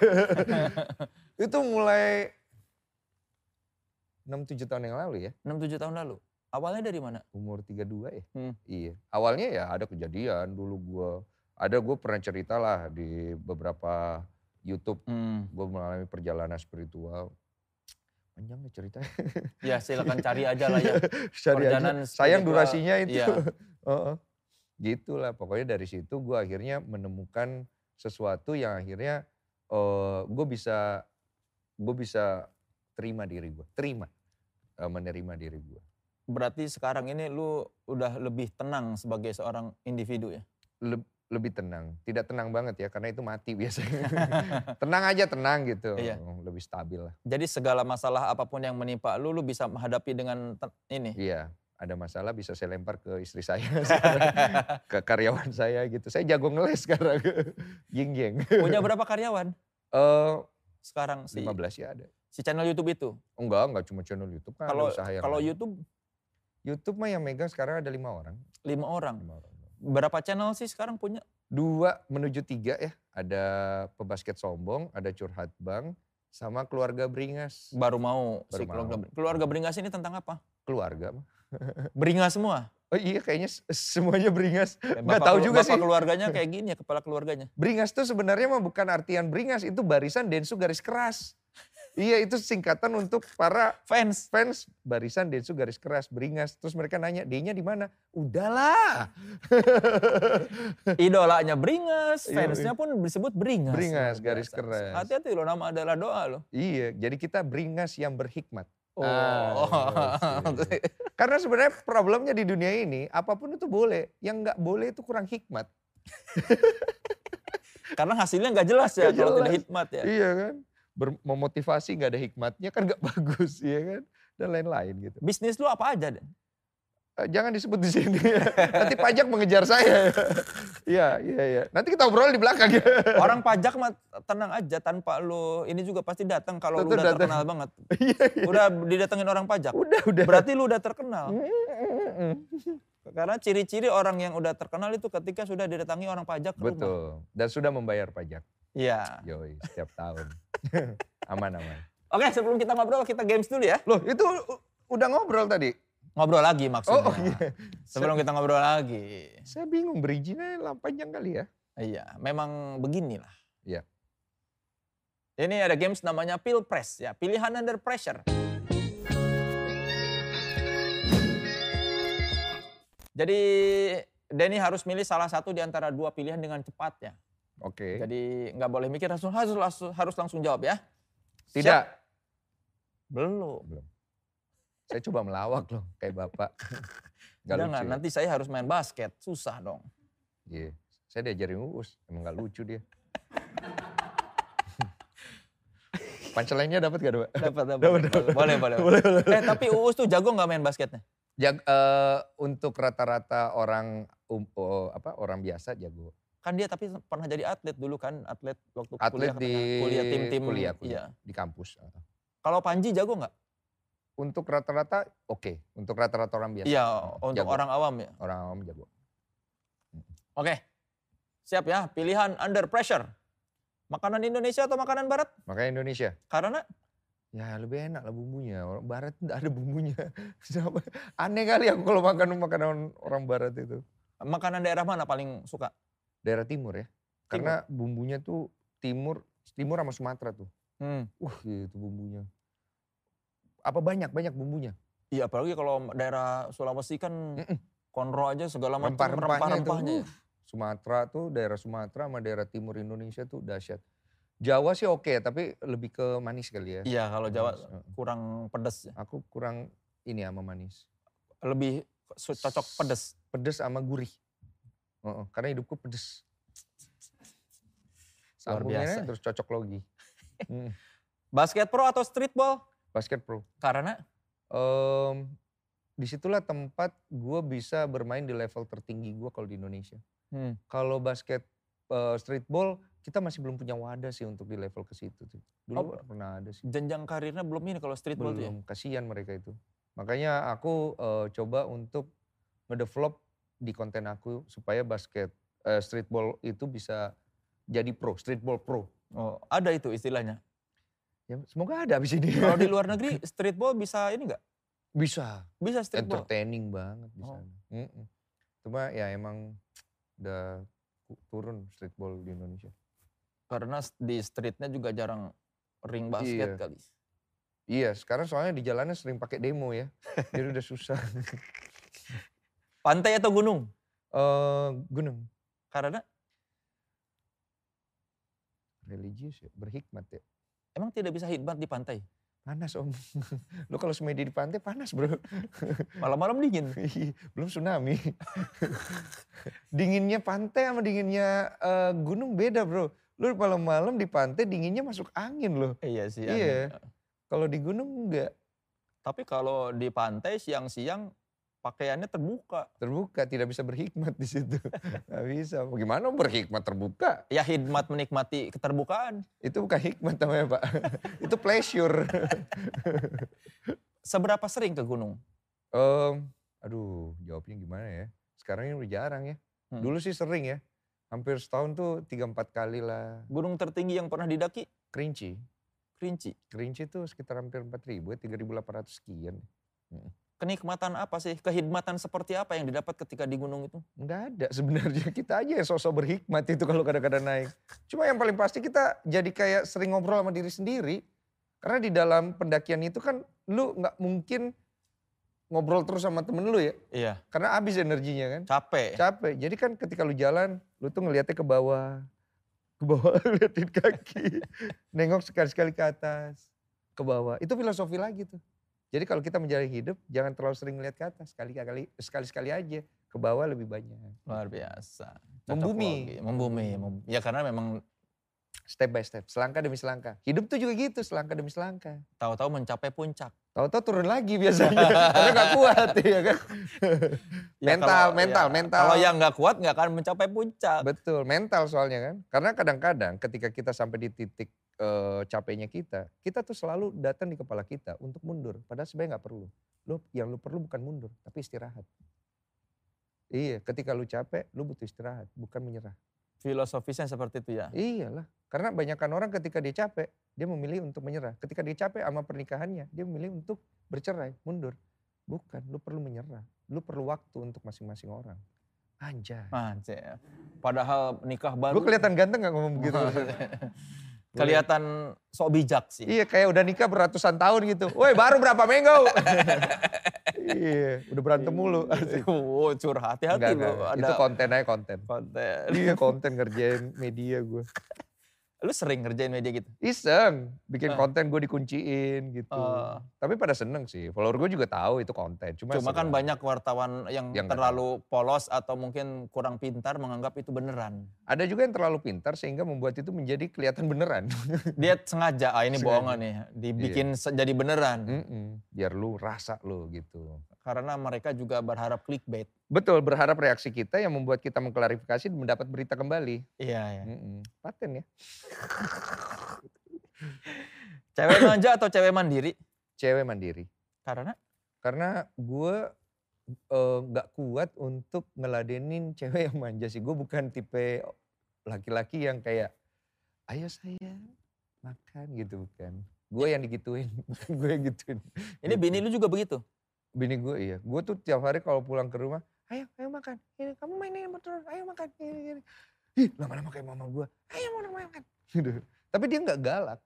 itu mulai 6-7 tahun yang lalu ya. 6-7 tahun lalu. Awalnya dari mana? Umur 32 ya. Hmm. Iya. Awalnya ya ada kejadian dulu gue. Ada gue pernah cerita lah di beberapa YouTube. Hmm. Gue mengalami perjalanan spiritual. Panjang nih ceritanya. Ya silakan cari aja lah ya. Cari aja. Perjalanan Sayang spiritual, durasinya itu. iya. Heeh. Gitulah pokoknya dari situ gue akhirnya menemukan sesuatu yang akhirnya eh gue bisa gue bisa terima diri gue, terima eh, menerima diri gue. Berarti sekarang ini lu udah lebih tenang sebagai seorang individu ya? Leb- lebih tenang, tidak tenang banget ya karena itu mati biasanya. tenang aja tenang gitu, Iya. lebih stabil lah. Jadi segala masalah apa pun yang menimpa lu, lu bisa menghadapi dengan ini. Iya, ada masalah bisa saya lempar ke istri saya, ke karyawan saya gitu. Saya jago ngeles sekarang, jing jing. Punya berapa karyawan Eh sekarang si 15 ya ada. si channel YouTube itu? Enggak, enggak cuma channel YouTube kan Kalau usaha yang kalau lain. YouTube YouTube mah yang megang sekarang ada lima orang. lima orang. Lima orang. Berapa channel sih sekarang punya? Dua menuju tiga ya. Ada pebasket sombong, ada curhat bang, sama keluarga beringas. Baru mau si Baru keluarga, mau. keluarga beringas ini tentang apa? Keluarga mah. Beringas semua. Oh iya kayaknya semuanya beringas. Ya, bapak tahu juga bapak sih. keluarganya kayak gini ya, kepala keluarganya. Beringas tuh sebenarnya mah bukan artian beringas, itu barisan densu garis keras. iya itu singkatan untuk para Fans. fans barisan densu garis keras beringas. Terus mereka nanya, D-nya di mana? Udahlah. Idolanya beringas, Iya, fansnya pun disebut beringas. Beringas, garis keras. Hati-hati loh, nama adalah doa loh. Iya, jadi kita beringas yang berhikmat. Oh, Ah, iya. Karena sebenarnya problemnya di dunia ini apa pun itu boleh, yang nggak boleh itu kurang hikmat. Karena hasilnya nggak jelas ya Nggak kalau tidak jelas. hikmat ya. Iya kan, Ber- memotivasi nggak ada hikmatnya kan nggak bagus, iya kan, dan lain-lain gitu. Bisnis lu apa aja? Den? Eh, jangan disebut di sini, nanti pajak mengejar saya. Iya, iya, iya. Nanti kita obrol di belakang. Orang pajak mah tenang aja tanpa lu ini juga pasti datang kalau lu udah datang. terkenal banget. Iya, iya. Udah didatengin orang pajak. Udah, udah. Berarti lu udah terkenal. Mm-mm. Karena ciri-ciri orang yang udah terkenal itu ketika sudah didatangi orang pajak ke rumah. Betul. Dan sudah membayar pajak. Iya. Yoi, setiap tahun. aman, aman. Oke, sebelum kita ngobrol kita games dulu ya. Loh, itu udah ngobrol tadi? Ngobrol lagi maksudnya. Oh, iya. Sebelum kita ngobrol lagi. Saya bingung berizinnya lah panjang kali ya. Iya, memang beginilah. Iya. Ini ada games namanya Pilpres ya, pilihan under pressure. Jadi Denny harus milih salah satu di antara dua pilihan dengan cepat ya. Oke. Jadi nggak boleh mikir langsung harus langsung, harus langsung jawab ya. Tidak. Siap? Belum. Belum. Saya coba melawak loh kayak bapak. Gak Jangan, lucu. ya? nanti saya harus main basket, susah dong. Iya. Saya diajarin Uus, emang gak lucu dia. Punchline-nya dapat gak, Dok? Dapat, dapat. Dapat. Boleh, boleh. Eh tapi Uus tuh jago nggak main basketnya? Jag, eh, untuk rata-rata orang um, oh, apa orang biasa jago. Kan dia tapi pernah jadi atlet dulu kan, atlet waktu Atlet kuliah, di kuliah tim-tim. kuliah, Iya. kuliah, di kampus. Kalau Panji jago nggak? Untuk rata-rata oke, untuk rata-rata orang biasa. Iya, untuk jago. orang awam ya. Orang awam jago. Oke, siap ya. Pilihan under pressure. Makanan Indonesia atau makanan Barat? Makanya Indonesia, Karena ya lebih enak lah bumbunya. Orang barat tidak ada bumbunya. Aneh kali aku kalau makan makanan orang barat itu. makanan daerah mana paling suka? Daerah timur ya. Karena bumbunya tuh timur, timur sama Sumatera tuh. Hmm. Uh gitu bumbunya. Apa banyak, banyak bumbunya. Iya, apalagi kalau daerah Sulawesi kan Mm-mm. konro aja segala macam Rempah-rempahnya itu. rempah-rempahnya. ya. uh, Sumatera tuh, daerah Sumatera sama daerah timur Indonesia tuh dahsyat. Jawa sih oke, tapi lebih ke manis kali ya. Iya, kalau Jawa Manis, heeh. kurang pedes ya. Aku kurang ini sama manis. Lebih cocok pedes. Pedes sama gurih. Heeh, karena hidupku pedes. Luar biasa. terus cocok logi. Hmm, Basket pro atau streetball? Basket pro. Karena Em, di situlah tempat gue bisa bermain di level tertinggi gue kalau di Indonesia. Hmm. Kalau basket uh, streetball kita masih belum punya wadah sih untuk di level ke situ tuh. Dulu Oh, pernah ada sih. Jenjang karirnya belum ini kalau streetball tuh ya? Belum, kasihan mereka itu. Makanya aku uh, coba untuk ngedevelop di konten aku supaya basket uh, streetball itu bisa jadi pro, streetball pro. Oh, ada itu istilahnya. Ya, semoga ada abis ini. Kalau di luar negeri streetball bisa ini enggak? bisa, Bisa streetball. entertaining banget di Oh. sana. Mm-mm. Cuma ya emang udah turun streetball di Indonesia. Karena di streetnya juga jarang ring basket Iya. kali. Iya, sekarang soalnya di jalannya sering pakai demo ya. Jadi udah susah. Pantai atau gunung? Eh gunung, Karena religius ya, berhikmat ya. Emang tidak bisa hikmat di pantai. Panas om. Lo kalau semedi di pantai panas bro. Malam-malam dingin. Belum tsunami. dinginnya pantai sama dinginnya eh, gunung beda bro. Lu malam-malam di pantai dinginnya masuk angin loh. Iya sih. Iya. Kalau di gunung enggak. Tapi kalau di pantai siang-siang pakaiannya terbuka. Terbuka, tidak bisa berhikmat di situ. Gak bisa. Bagaimana berhikmat terbuka? Ya hikmat menikmati keterbukaan. Itu bukan hikmat namanya pak. Itu pleasure. Seberapa sering ke gunung? Em, aduh, jawabnya gimana ya? Sekarang ini udah jarang ya. Hmm. Dulu sih sering ya. Hampir setahun tuh tiga empat kali lah. Gunung tertinggi yang pernah didaki? Kerinci. Kerinci. Kerinci tuh sekitar hampir 4 ribu, 3.800 sekian. Kenikmatan apa sih? Kehidmatan seperti apa yang didapat ketika di gunung itu? Enggak ada sebenarnya kita aja yang sosok berhikmat itu kalau kadang-kadang naik. Cuma yang paling pasti kita jadi kayak sering ngobrol sama diri sendiri. Karena di dalam pendakian itu kan lu nggak mungkin ngobrol terus sama temen lu ya. Iya. Karena habis energinya kan. Capek. Capek. Jadi kan ketika lu jalan, lu tuh ngeliatnya ke bawah. Ke bawah liatin kaki. Nengok sekali-sekali ke atas. Ke bawah. Itu filosofi lagi tuh. Jadi kalau kita menjalani hidup, jangan terlalu sering ngeliat ke atas. Sekali-kali sekali-sekali aja. Ke bawah lebih banyak. Luar biasa. Membumi. Membumi. mem- Ya karena memang Step by step. Selangkah demi selangkah. Hidup tuh juga gitu. Selangkah demi selangkah. tahu-tahu mencapai puncak. Tahu-tahu turun lagi biasanya. Karena gak kuat ya kan. Ya, Mental, kalau- mental, ya, mental. Kalau yang nggak kuat nggak akan mencapai puncak. Betul, mental soalnya kan. Karena kadang-kadang ketika kita sampai di titik eh, capeknya kita, kita tuh selalu datang di kepala kita untuk mundur. Padahal sebenarnya nggak perlu. Lu yang lu perlu bukan mundur, tapi istirahat. Iya, ketika lu capek, lu butuh istirahat, bukan menyerah. Filosofisnya seperti itu ya. Iyalah, karena banyakkan orang ketika dia capek, dia memilih untuk menyerah. Ketika dia capek sama pernikahannya, dia memilih untuk bercerai, mundur. Bukan, lu perlu menyerah. Lu perlu waktu untuk masing-masing orang. Anjay. Anjir. Padahal nikah baru. Gue kelihatan ganteng gak ngomong begitu? kelihatan sok bijak sih. Iya kayak udah nikah beratusan tahun gitu. Woi baru berapa minggu? iya udah berantem mulu. Oh, curhat. Hati-hati Itu konten aja konten. konten. iya konten ngerjain media gue. Lu sering ngerjain media gitu? Iseng bikin Ah. konten gue dikunciin gitu. Ah. Tapi pada seneng sih. Follower gue juga tahu itu konten. Cuma, Cuma kan banyak wartawan yang, Yang terlalu polos atau mungkin kurang pintar menganggap itu beneran. Ada juga yang terlalu pintar sehingga membuat itu menjadi kelihatan beneran. Dia sengaja, ah ini Sengaja. bohongan nih, dibikin se- jadi beneran. Mm-mm. Biar lu rasa lu gitu. Karena mereka juga berharap clickbait. Betul berharap reaksi kita yang membuat kita mengklarifikasi dan mendapat berita kembali. Iya, ya. Mm-mm. Paten ya. Cewek manja atau cewek mandiri? Cewek mandiri. Karena Karena gue eh, nggak kuat untuk ngeladenin cewek yang manja sih. Gue bukan tipe laki-laki yang kayak, ayo sayang makan gitu bukan. Gue yang digituin, bukan gue yang gituin. ini bini lu juga begitu? Bini gue iya. Gue tuh tiap hari kalau pulang ke rumah, ayo, ayo makan. Ini kamu mainin terus, ayo makan. Ini, ini. Ih, lama-lama kayak mama gue, ayo mau makan. Gitu. Tapi dia nggak galak.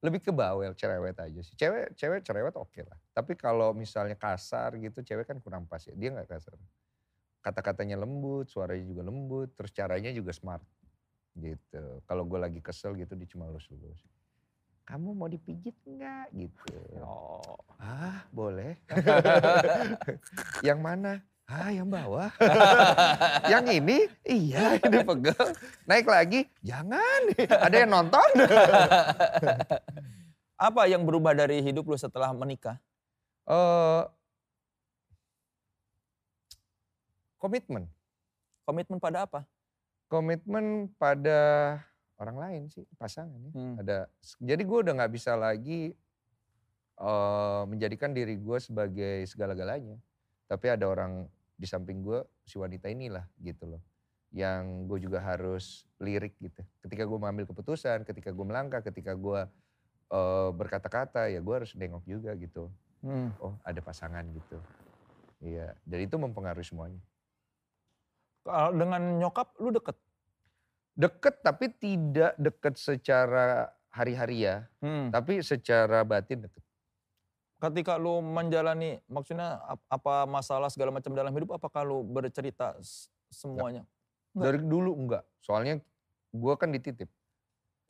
Lebih ke bawel, cerewet aja sih. Cewek, cewek cerewet oke lah. Tapi kalau misalnya kasar gitu, cewek kan kurang pas ya. Dia nggak kasar. Kata-katanya lembut, suaranya juga lembut, terus caranya juga smart. Gitu. Kalau gue lagi kesel gitu, dia cuma lus-lus. Kamu mau dipijit nggak? Gitu. Oh. Ah, boleh. yang mana? Ah, yang bawah. yang ini? Iya, ini pegel. Naik lagi? Jangan. Ada yang nonton? Apa yang berubah dari hidup lu setelah menikah? Eh, komitmen. Komitmen pada apa? Komitmen pada orang lain sih, pasangan ya. Hmm. Ada, jadi gue udah nggak bisa lagi eh, menjadikan diri gue sebagai segala-galanya. Tapi ada orang di samping gue, si wanita inilah gitu loh. Yang gue juga harus lirik gitu. Ketika gue mengambil keputusan, ketika gue melangkah, ketika gue eh, berkata-kata, ya gue harus nengok juga gitu. Hmm. Oh ada pasangan gitu. Iya, dan itu mempengaruhi semuanya. Dengan nyokap lu deket? Deket tapi tidak deket secara hari-hari ya, Hmm. tapi secara batin deket. Ketika lu menjalani, maksudnya ap- apa masalah segala macam dalam hidup, apakah lu bercerita semuanya? Enggak. Dari dulu enggak, soalnya gue kan dititip.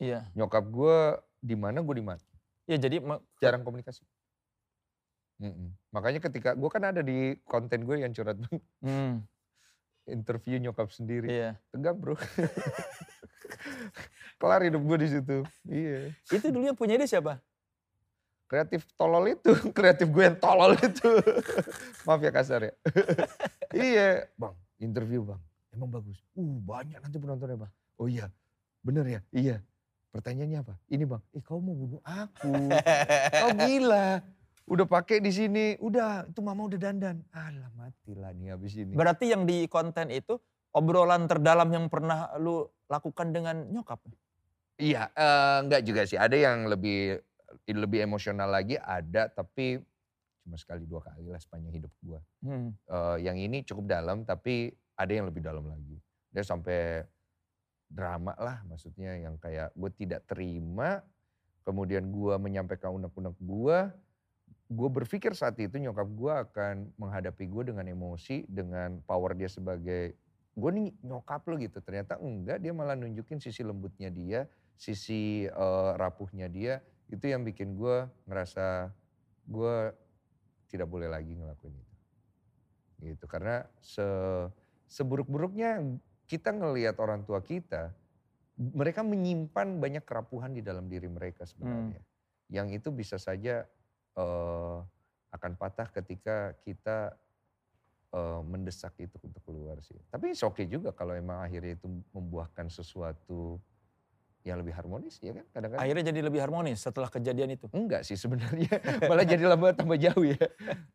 Iya. Nyokap gue di mana gue di mana. Ya jadi Jarang komunikasi. Mm-mm. Makanya ketika gue kan ada di konten gue yang curhat Hmm, interview nyokap sendiri, iya. tegang bro. Kelar hidup gue di situ. Iya. Itu dulu yang punya ide siapa? Kreatif tolol itu, kreatif gue yang tolol itu. Maaf ya kasar ya. iya, bang, interview bang, emang bagus. Uh, banyak nanti penontonnya bang. Oh iya, bener ya? Iya. Pertanyaannya apa? Ini bang, eh kau mau bunuh aku. Kau gila. Udah pakai di sini, udah itu mama udah dandan. Alah matilah nih habis ini. Berarti yang di konten itu obrolan terdalam yang pernah lu lakukan dengan nyokap? Iya, eh, enggak juga sih. Ada yang lebih lebih emosional lagi, ada tapi cuma sekali dua kali lah sepanjang hidup gua. Hmm. Eh, yang ini cukup dalam tapi ada yang lebih dalam lagi. Dia sampai drama lah maksudnya yang kayak gue tidak terima, kemudian gue menyampaikan unek-unek gue, gue berpikir saat itu nyokap gue akan menghadapi gue dengan emosi, dengan power dia sebagai, gue nih nyokap lo gitu. Ternyata enggak, dia malah nunjukin sisi lembutnya dia, sisi eh, rapuhnya dia, itu yang bikin gue ngerasa gue tidak boleh lagi ngelakuin itu. Gitu, karena se, seburuk-buruknya kita ngelihat orang tua kita, mereka menyimpan banyak kerapuhan di dalam diri mereka sebenarnya. Yang itu bisa saja eh, akan patah ketika kita eh, mendesak itu untuk keluar sih. Tapi oke okay juga kalau emang akhirnya itu membuahkan sesuatu yang lebih harmonis ya kan kadang-kadang. Akhirnya jadi lebih harmonis setelah kejadian itu. Enggak sih sebenarnya, malah jadi lama tambah jauh ya.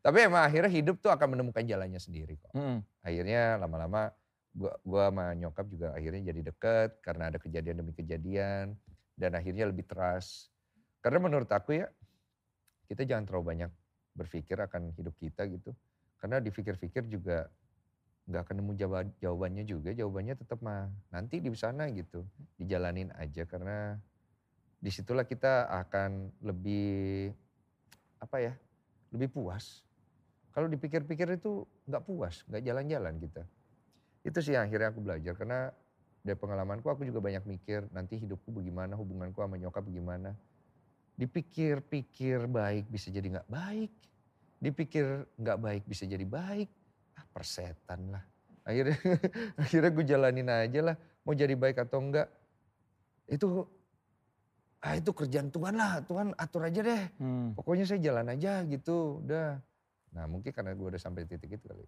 Tapi emang akhirnya hidup tuh akan menemukan jalannya sendiri kok. Hmm. Akhirnya lama-lama gua, gua sama nyokap juga akhirnya jadi deket karena ada kejadian demi kejadian dan akhirnya lebih trust. Karena menurut aku ya kita jangan terlalu banyak berpikir akan hidup kita gitu. Karena dipikir-pikir juga nggak akan nemu jawaban, jawabannya juga. Jawabannya tetap mah nanti di sana gitu. Dijalanin aja karena di situlah kita akan lebih apa ya lebih puas. Kalau dipikir-pikir itu nggak puas, nggak jalan-jalan kita. Itu sih yang akhirnya aku belajar karena dari pengalamanku aku juga banyak mikir nanti hidupku bagaimana, hubunganku sama nyokap bagaimana. Dipikir-pikir baik bisa jadi nggak baik, dipikir nggak baik bisa jadi baik. Ah persetan lah. Akhirnya akhirnya gue jalanin aja lah, mau jadi baik atau enggak. Itu ah itu kerjaan Tuhan lah, Tuhan atur aja deh. Hmm. Pokoknya saya jalan aja gitu, udah. Nah mungkin karena gue udah sampai titik itu kali.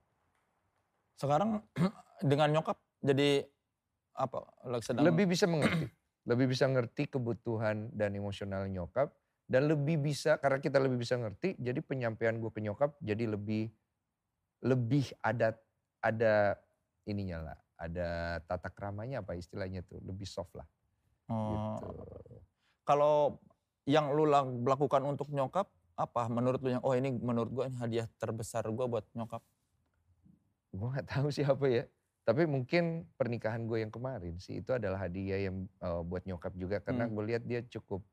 Sekarang dengan nyokap jadi apa? Sedang Lebih bisa mengerti, lebih bisa ngerti kebutuhan dan emosional nyokap. Dan lebih bisa, karena kita lebih bisa ngerti, jadi penyampaian gue ke nyokap jadi lebih lebih ada ada ininya lah, ada tata keramanya apa istilahnya tuh, lebih soft lah. Oh. Gitu. Kalau yang lu lak- lakukan untuk nyokap apa menurut lu yang oh ini menurut gua ini hadiah terbesar gua buat nyokap. Gue gak tahu sih apa ya. Tapi mungkin pernikahan gue yang kemarin sih itu adalah hadiah yang eh, buat nyokap juga karena Hmm. gue lihat dia cukup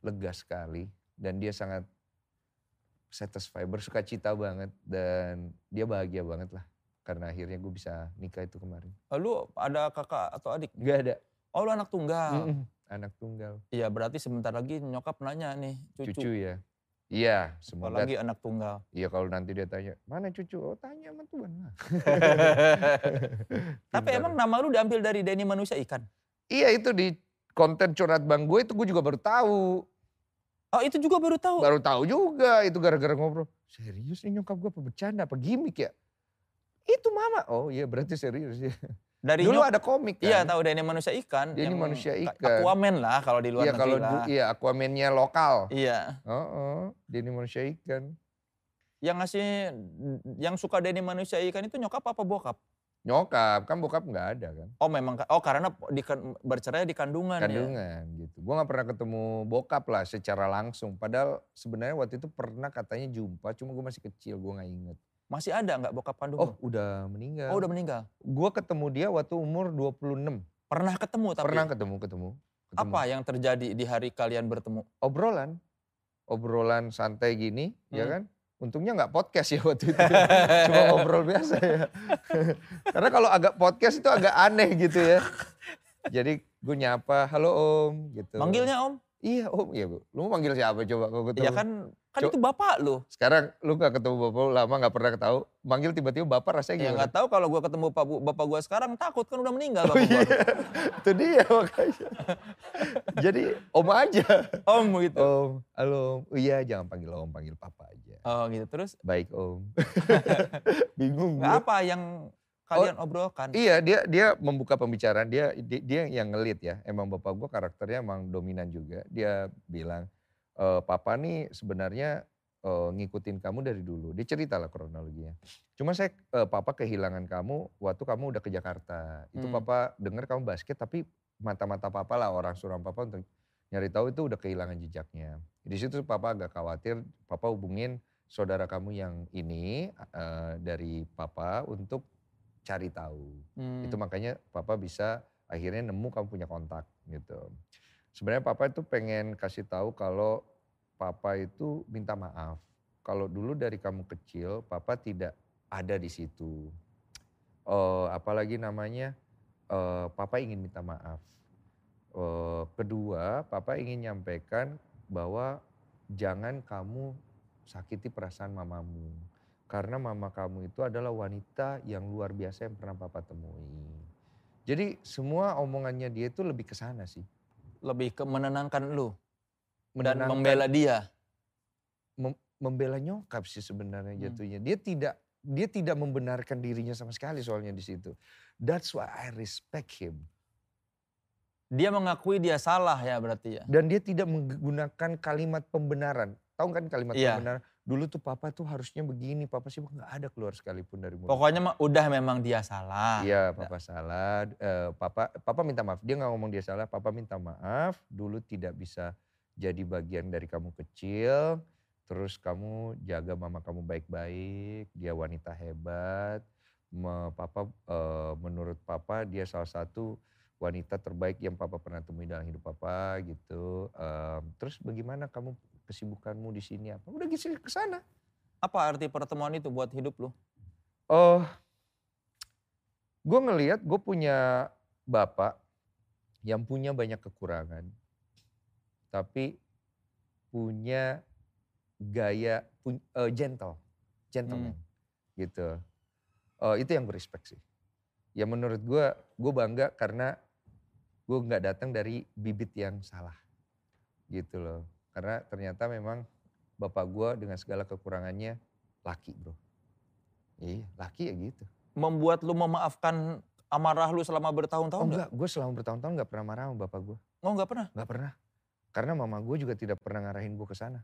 lega sekali dan dia sangat satisfied, bersuka cita banget dan dia bahagia banget lah karena akhirnya gue bisa nikah itu kemarin. Lu ada kakak atau adik? Gak ada, Oh lu anak tunggal. Mm-mm, anak tunggal, Iya berarti sebentar lagi nyokap nanya nih cucu. cucu, ya. Iya, semoga. Apalagi anak tunggal. Iya kalau nanti dia tanya, mana cucu? Oh tanya sama Tuhan lah. Tapi emang nama lu diambil dari Denny Manusia Ikan? Iya itu di konten curhat bang gue itu gue juga baru tahu. Oh itu juga baru tahu. Baru tahu juga itu gara-gara ngobrol. Serius nih nyokap gue apa bercanda apa gimmick ya? Itu mama. Oh iya berarti serius ya. Dari Dulu ada komik kan. Iya tahu Denny manusia ikan. Denny yang manusia ka- ikan. Aquaman lah kalau di luar Iya kalau negeri du- lah. iya Aquaman-nya lokal. Iya. Oh, Denny manusia ikan. Yang ngasih, yang suka Denny manusia ikan itu nyokap apa bokap? Nyokap, kan bokap nggak ada kan. Oh memang, oh karena di, bercerai di kandungan, ya. Kandungan gitu. Gue nggak pernah ketemu bokap lah secara langsung. Padahal sebenarnya waktu itu pernah katanya jumpa, cuma gue masih kecil, gue nggak inget. Masih ada nggak bokap kandung? Oh udah meninggal. oh udah meninggal. Gue ketemu dia waktu umur 26. Pernah ketemu tapi Pernah ketemu, ketemu. ketemu. apa yang terjadi di hari kalian bertemu? Obrolan. Obrolan santai gini, ya Hmm. kan. Untungnya nggak podcast ya waktu itu. Cuma ngobrol biasa ya. Karena kalau agak podcast itu agak aneh gitu ya. Jadi gue nyapa, halo om gitu. Manggilnya om? Iya om, iya bu. Lu mau manggil siapa coba kalau ketemu? Iya kan, kan Co- itu bapak lu. Sekarang lu gak ketemu bapak lu lama gak pernah ketahu. Manggil tiba-tiba bapak rasanya Ya gimana? nggak tahu kalau gua ketemu bapak, bapak gua sekarang takut kan udah meninggal Oh bapak iya, gua. itu dia makanya. Jadi om aja. Om gitu. Om, halo om. Oh, iya jangan panggil om, panggil papa aja. Oh gitu terus Baik om. Bingung gue. apa yang kalian obrolkan? Iya dia dia membuka pembicaraan dia dia, dia yang ngelit ya. Emang bapak gua karakternya emang dominan juga. Dia bilang e, papa nih sebenarnya eh, ngikutin kamu dari dulu. Dia cerita lah kronologinya. Cuma saya eh, papa kehilangan kamu waktu kamu udah ke Jakarta. Itu Hmm. papa dengar kamu basket tapi mata-mata papa lah orang suram papa untuk nyari tahu itu udah kehilangan jejaknya. Di situ papa agak khawatir. Papa hubungin saudara kamu yang ini eh, dari papa untuk cari tahu. Hmm. Itu makanya papa bisa akhirnya nemu kamu punya kontak gitu. Sebenarnya papa itu pengen kasih tahu kalau papa itu minta maaf. Kalau dulu dari kamu kecil papa tidak ada di situ. Eh, apalagi namanya eh, papa ingin minta maaf. Eh, kedua, papa ingin nyampaikan bahwa jangan kamu sakiti perasaan mamamu. Karena mama kamu itu adalah wanita yang luar biasa yang pernah papa temui. Jadi semua omongannya dia itu lebih ke sana sih. Lebih ke menenangkan lu dan Menenangkan- membela dia. mem- membela nyokap sih sebenarnya Hmm. jatuhnya. Dia tidak dia tidak membenarkan dirinya sama sekali soalnya di situ. That's why I respect him. Dia mengakui dia salah ya berarti ya. Dan dia tidak menggunakan kalimat pembenaran. Tahu kan kalimat Iya. pembenaran? Dulu tuh papa tuh harusnya begini, papa sih nggak ada keluar sekalipun dari mulut. Pokoknya mah udah memang dia salah. Iya, papa salah. Eh, papa papa minta maaf. Dia nggak ngomong dia salah. Papa minta maaf. Dulu tidak bisa jadi bagian dari kamu kecil. Terus kamu jaga mama kamu baik-baik. Dia wanita hebat. Me- papa eh, menurut papa dia salah satu wanita terbaik yang papa pernah temui dalam hidup papa gitu. Em, terus bagaimana kamu kesibukanmu di sini apa? Udah gitu ke sana. Apa arti pertemuan itu buat hidup lu? Oh, gue ngelihat gue punya bapak yang punya banyak kekurangan, tapi punya gaya pun- eh, gentle, gentleman, gitu. Eh, itu yang gue respect sih. Ya menurut gue, gue bangga karena gue nggak datang dari bibit yang salah, gitu loh. Karena ternyata memang bapak gue dengan segala kekurangannya laki bro. Iya, laki ya gitu. Membuat lu memaafkan amarah lu selama bertahun-tahun Oh nggak? enggak, gue selama bertahun-tahun gak pernah marah sama bapak gue. Oh nggak pernah? Gak pernah. Karena mama gue juga tidak pernah ngarahin gue ke sana.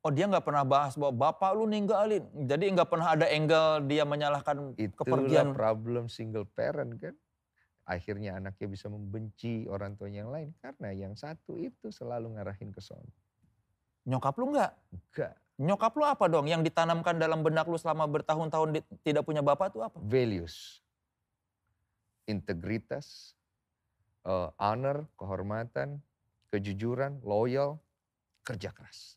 Oh dia nggak pernah bahas bahwa bapak lu ninggalin. Jadi nggak pernah ada angle dia menyalahkan Itulah kepergian. problem single parent kan. Akhirnya anaknya bisa membenci orang tuanya yang lain. Karena yang satu itu selalu ngarahin ke sana. Nyokap lu nggak? Enggak. Nyokap lu apa dong yang ditanamkan dalam benak lu selama bertahun-tahun tidak punya bapak tuh apa? Values. Integritas. eh, honor, kehormatan, kejujuran, loyal, kerja keras.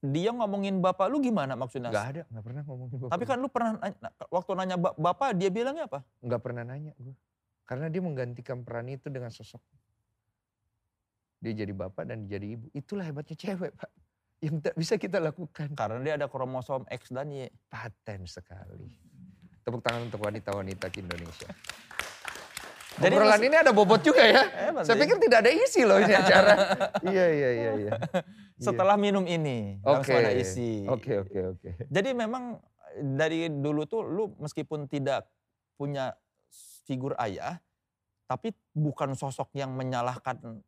Dia ngomongin bapak lu gimana maksudnya? Gak ada, gak pernah ngomongin bapak. Tapi kan lu pernah nanya- waktu nanya ba- bapak dia bilangnya apa? nggak pernah nanya gue. Karena dia menggantikan peran itu dengan sosok. Dia jadi bapak dan jadi ibu. Itulah hebatnya cewek pak. Yang tak bisa kita lakukan. Karena dia ada kromosom X dan Y. Paten sekali. Tepuk tangan untuk wanita-wanita di Indonesia. Jadi Obrolan ini ada bobot juga ya. Hebat Saya pikir tidak ada isi loh ini acara. iya, iya, iya. iya. Setelah minum ini langsung ada isi. Oke, oke, oke. Jadi memang dari dulu tuh lu meskipun tidak punya figur ayah, tapi bukan sosok yang menyalahkan.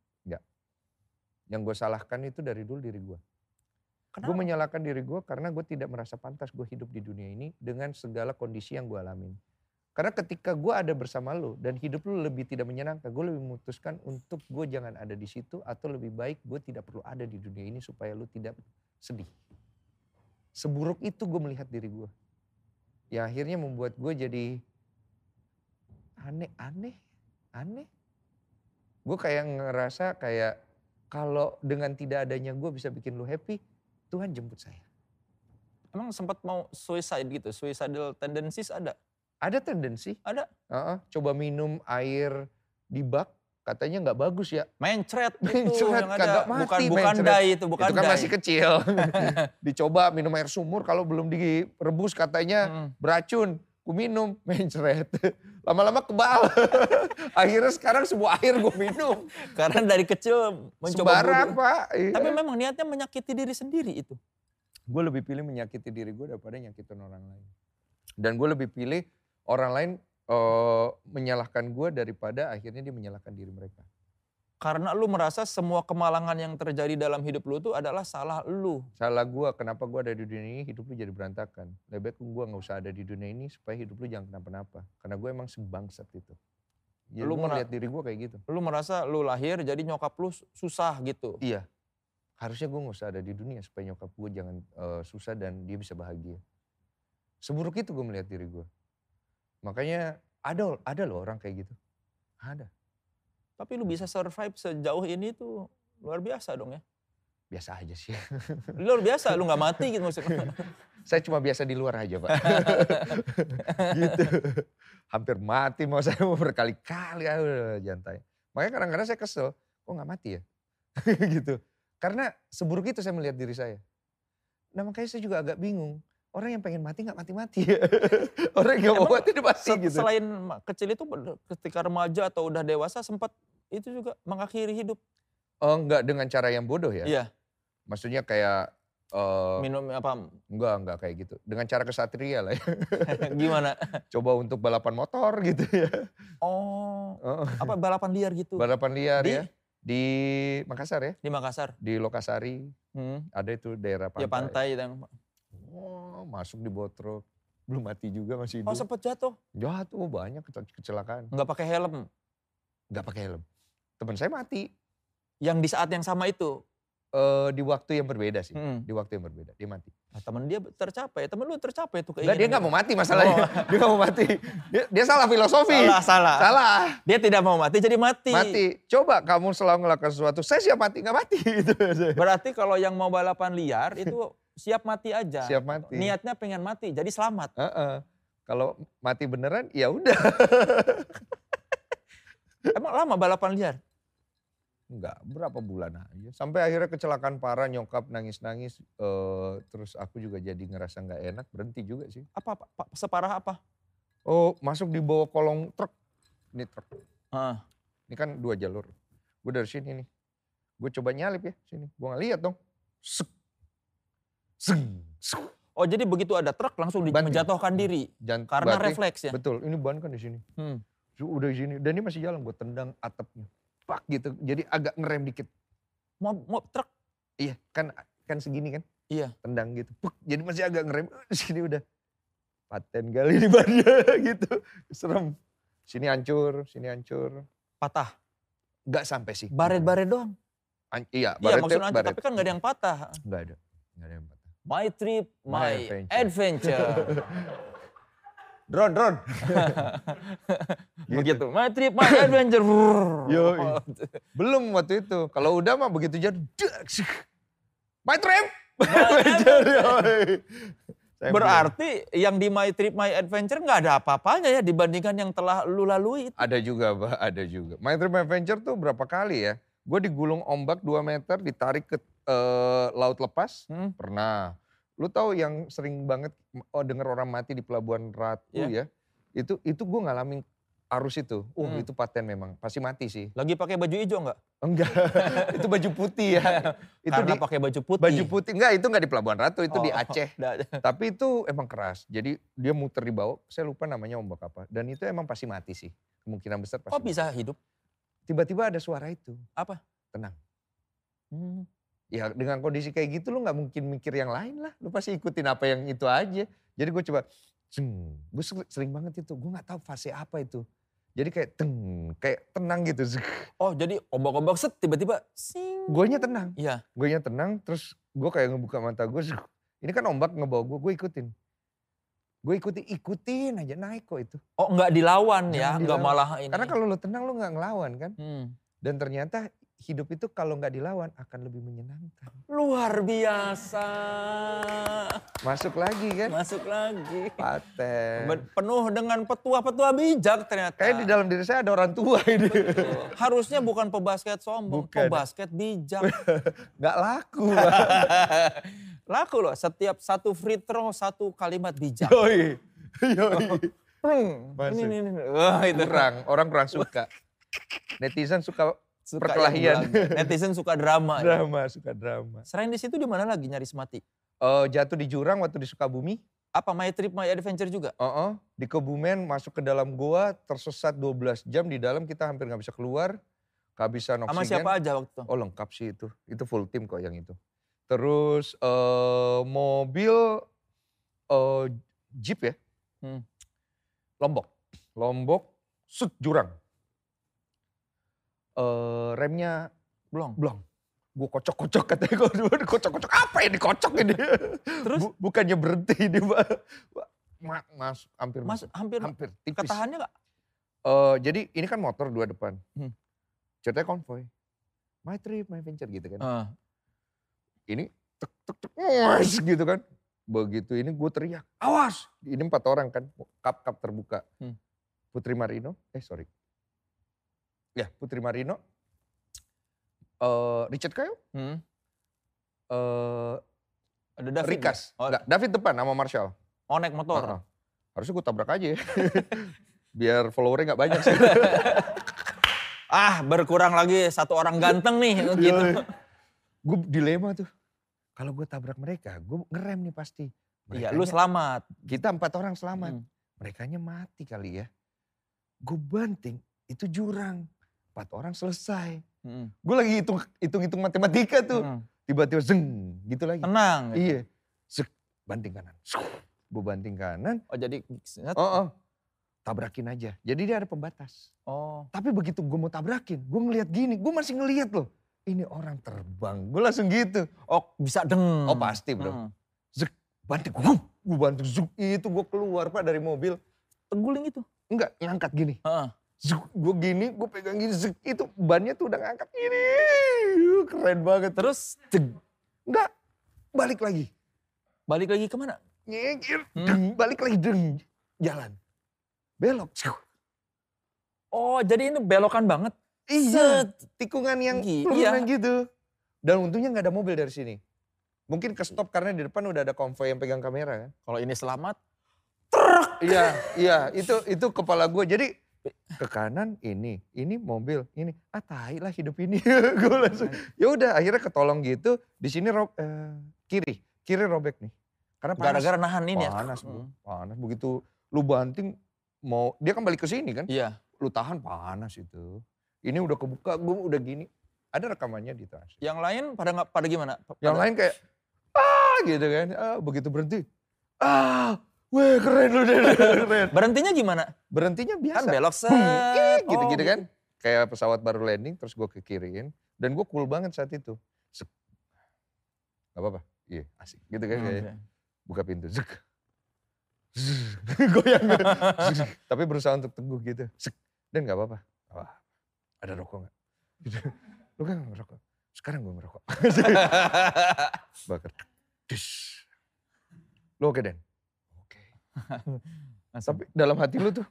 Yang gue salahkan itu dari dulu diri gue. Gue menyalahkan diri gue karena gue tidak merasa pantas gue hidup di dunia ini dengan segala kondisi yang gue alamin. Karena ketika gue ada bersama lo dan hidup lo lebih tidak menyenangkan, gue lebih memutuskan untuk gue jangan ada di situ atau lebih baik gue tidak perlu ada di dunia ini supaya lo tidak sedih. Seburuk itu gue melihat diri gue. Ya akhirnya membuat gue jadi aneh, aneh, aneh. Gue kayak ngerasa kayak kalau dengan tidak adanya gue bisa bikin lo happy, Tuhan jemput saya. Emang sempat mau suicide gitu, suicidal tendencies ada? Ada tendensi, Ada. Heeh, coba minum air di bak, katanya nggak bagus ya. Mencret itu Mencret, yang ada. kagak bukan mati bukan mencret. dai itu, bukan itu kan dai. masih kecil. Dicoba minum air sumur, kalau belum direbus katanya Hmm. beracun. Ku minum, mencret. Lama-lama kebal. Akhirnya sekarang semua air gue minum. Karena dari kecil mencoba Sembarang pak. Iya. Tapi memang niatnya menyakiti diri sendiri itu. gue lebih pilih menyakiti diri gue daripada nyakitin orang lain. Dan gue lebih pilih orang lain eh, menyalahkan gue daripada akhirnya dia menyalahkan diri mereka. Karena lu merasa semua kemalangan yang terjadi dalam hidup lu itu adalah salah lu. Salah gue, kenapa gue ada di dunia ini, hidup lu jadi berantakan. Lebih baik gue gak usah ada di dunia ini supaya hidup lu jangan kenapa-napa. Karena gue emang sebangsat itu. Jadi Lu lu mera- lihat diri gue kayak gitu. Lu merasa lu lahir jadi nyokap lu susah gitu. Iya, harusnya gue gak usah ada di dunia supaya nyokap gue jangan eh, susah dan dia bisa bahagia. Seburuk itu gue melihat diri gue. Makanya ada ada loh orang kayak gitu. Ada. Tapi lu bisa survive sejauh ini tuh luar biasa dong ya. Biasa aja sih. Luar biasa, lu nggak mati gitu maksudnya. saya cuma biasa di luar aja pak. gitu. Hampir mati mau saya mau berkali-kali. Jantai. Makanya kadang-kadang saya kesel. Kok gak mati ya? gitu. Karena seburuk itu saya melihat diri saya. Nah makanya saya juga agak bingung. Orang yang pengen mati gak mati-mati. Orang yang mau mati dia mati gitu. Selain kecil itu ketika remaja atau udah dewasa sempat itu juga mengakhiri hidup. Oh enggak dengan cara yang bodoh ya. Iya, Maksudnya kayak eh minum apa enggak enggak kayak gitu. Dengan cara kesatria lah ya. gimana? Coba untuk balapan motor gitu ya. Oh, Oh, apa balapan liar gitu balapan liar Di? ya. Di Makassar ya. di Makassar. Di Lokasari. Hmm. Ada itu daerah pantai. Ya pantai yang Oh, masuk di botrok. Belum mati juga masih Oh, hidup. sempat jatuh. Jatuh banyak kece- kecelakaan. Nggak pakai helm. Nggak pakai helm. Teman saya mati. Yang di saat yang sama itu. Eh di waktu yang berbeda sih. Hmm. Di waktu yang berbeda. Dia mati. Nah, temen dia tercapai, temen lu tercapai tuh Enggak, dia keinginan nggak mau mati masalahnya. Oh. dia nggak mau mati. Dia, dia salah filosofi. Salah, salah. Salah. Dia tidak mau mati jadi mati. Mati. Coba kamu selalu melakukan sesuatu. Saya siap mati, nggak mati. Gitu. Berarti kalau yang mau balapan liar itu siap mati aja. Siap mati. Niatnya pengen mati, jadi selamat. Heeh. Kalau mati beneran, ya udah. Emang lama balapan liar? Enggak, berapa bulan aja. Sampai akhirnya kecelakaan parah, nyokap nangis-nangis. eh, terus aku juga jadi ngerasa nggak enak, berhenti juga sih. Apa, apa, apa- separah apa? Oh, masuk di bawah kolong truk. Ini truk. Ah, Ini kan dua jalur. Gue dari sini nih. Gue coba nyalip ya sini. Gue nggak lihat dong. Sek. Oh jadi begitu ada truk langsung di- Banting. menjatuhkan diri Jan- karena berarti- refleks ya. Betul, ini ban kan di sini. Hmm. Udah di sini. Dan ini masih jalan, gue tendang atapnya. Pak gitu. Jadi agak ngerem dikit. Mau, mau truk? Iya, kan kan segini kan. Iya. Tendang gitu. Puk, jadi masih agak ngerem. Di sini udah. Paten kali ini bannya gitu. Serem. Sini hancur, sini hancur. Patah. Enggak sampai sih. Baret-baret doang. An- iya, Iya baretnya- maksudnya hancur, baret. tapi kan gak ada yang patah. Enggak ada. Enggak ada yang patah. My trip, My my, adventure. adventure. Drone, drone. Begitu. My trip, my adventure. Yoi. Belum waktu itu. Kalau udah mah begitu jadi. My trip. Adventure, yoi. Saya Berarti yang di My Trip My Adventure nggak ada apa-apanya ya dibandingkan yang telah lu lalui. itu. Ada juga, Pak. Ada juga. My Trip Adventure tuh berapa kali ya? Gue digulung ombak 2 meter, ditarik ke eh, laut lepas. Hmm. Pernah. Lu tahu yang sering banget oh, denger orang mati di Pelabuhan Ratu Iya. ya? Itu itu gue ngalamin arus itu. Uh, Hmm. itu paten memang. Pasti mati sih. Lagi pakai baju hijau enggak? Enggak, itu baju putih ya. itu Karena di pakai baju putih. baju putih. Enggak, itu enggak di Pelabuhan Ratu, itu di Oh, Aceh. dah. Tapi itu emang keras. Jadi dia muter di bawah, saya lupa namanya ombak apa. Dan itu emang pasti mati sih. Kemungkinan besar pasti. Kok mati. bisa hidup? Tiba-tiba ada suara itu. Apa? Tenang. Hmm. Ya dengan kondisi kayak gitu lu nggak mungkin mikir yang lain lah. Lu pasti ikutin apa yang itu aja. Jadi gue coba, gue sering banget itu. Gue nggak tahu fase apa itu. Jadi kayak teng, kayak tenang gitu. Oh jadi ombak-ombak set tiba-tiba sing. Tenang. Iya. Gue tenang terus gue kayak ngebuka mata gue. Ini kan ombak ngebawa gue, gue ikutin. Gue ikutin, ikutin aja naik kok itu. Oh nggak dilawan ya, nggak malah ini. Karena kalau lu tenang lu nggak ngelawan kan. Hmm. Dan ternyata hidup itu kalau nggak dilawan akan lebih menyenangkan. Luar biasa. Masuk lagi kan. Masuk lagi. Paten. Penuh dengan petua-petua bijak ternyata. Kayak di dalam diri saya ada orang tua ini. Harusnya bukan pebasket sombong, Bukan. pebasket bijak. Nggak laku. Laku loh, setiap satu free throw satu kalimat bijak. Yoi. Yoi. Hmm, ini, ini, ini. Wah, itu. Kurang, orang kurang suka. Netizen suka Suka perkelahian. Netizen suka drama. ya. drama, suka drama. Selain di situ di mana lagi nyaris mati? Eh, jatuh di jurang waktu di Sukabumi. Apa My Trip My Adventure juga? Oh, di Kebumen masuk ke dalam goa tersesat 12 jam di dalam kita hampir nggak bisa keluar. Kehabisan oksigen. Sama siapa aja waktu itu? Oh lengkap sih itu. Itu full tim kok yang itu. Terus eh mobil eh Jeep ya. Hmm. Lombok. Lombok sut jurang. Eh remnya Belum. belum. Gue kocok-kocok katanya gue kocok-kocok apa ini kocok ini. Terus? Bu- bukannya berhenti ini Mbak. Ma- Mas, hampir Mas, hampir Hampir tipis. ketahannya gak? Eh, jadi ini kan motor dua depan. Hmm. Ceritanya konvoy. My trip, my venture gitu kan. Ah. Ini tek tek tek wes, gitu kan. Begitu ini gue teriak, awas. Ini empat orang kan, kap-kap terbuka. Hmm. Putri Marino, eh sorry. Ya Putri Marino. eh Richard Kyle. Hmm. eh Ada David. Rikas. Oh, Enggak, David depan sama Marshall. oh naik motor. Heeh. Harusnya gue tabrak aja ya. Biar followernya gak banyak sih. Ah berkurang lagi satu orang ganteng nih gitu. gue dilema tuh. Kalau gue tabrak mereka, gue ngerem nih pasti. Iya lu selamat. Kita empat orang selamat. Hmm. Merekanya mati kali ya. Gue banting, itu jurang. Empat orang selesai. Hmm. Gue lagi hitung hitung-hitung matematika tuh. Hmm. Tiba-tiba zeng gitu lagi. Tenang. gitu. Iya. Zek, banting kanan. Gue banting kanan. Oh jadi Oh, oh. Tabrakin aja. Jadi dia ada pembatas. oh Tapi begitu gue mau tabrakin, gue ngeliat gini. Gue masih ngeliat loh. Ini orang terbang. Gue langsung gitu. oh bisa deng. Oh pasti bro. Hmm. Banting. Gue banting. Zuk. Itu gue keluar pak dari mobil. Terguling itu. Enggak, ngangkat gini. Heeh. Gue gini, gue pegang gini, zek, itu bannya tuh udah ngangkat gini. Keren banget. Terus Deg. Enggak, balik lagi. balik lagi ke mana? Nyengir, Hmm. deng, balik lagi, deng. Jalan. Belok. Cuk. Oh jadi ini belokan banget. Iya, tikungan yang turunan iya. gitu. Dan untungnya nggak ada mobil dari sini. Mungkin ke stop karena di depan udah ada konvoy yang pegang kamera kan. Kalau ini selamat. Iya, iya, itu itu kepala gue. Jadi ke kanan ini, ini mobil, ini ah tai lah hidup ini. gue langsung ya udah akhirnya ketolong gitu. Di sini ro- eh, kiri, kiri robek nih. Karena panas. Gara-gara nahan ini ya. panas, bro. Hmm. panas. Begitu lu banting mau dia kan balik ke sini kan. Iya. Lu tahan panas itu. Ini udah kebuka, gue udah gini. Ada rekamannya di trans. Yang lain pada nggak pada gimana? Yang Pada- lain kayak ah gitu kan. Ah, begitu berhenti. Ah, weh keren lu deh, keren. Berhentinya gimana? Berhentinya biasa. Kan belok set. Ih, Oh, gitu-gitu kan. Kayak pesawat baru landing terus gue ke kiriin. Dan gue cool banget saat itu. Sek. Gak apa-apa. Iya asik. Gitu kan Hmm, kayak oke. buka pintu. Zek. Zzz. Goyang. Zek. Tapi berusaha untuk teguh gitu. Sek. Dan gak apa-apa. Wah, ada rokok gak? Gitu. Lu kan ngerokok. Sekarang gue ngerokok. Bakar. Dus. Lu oke Den? Tapi dalam hati lu tuh,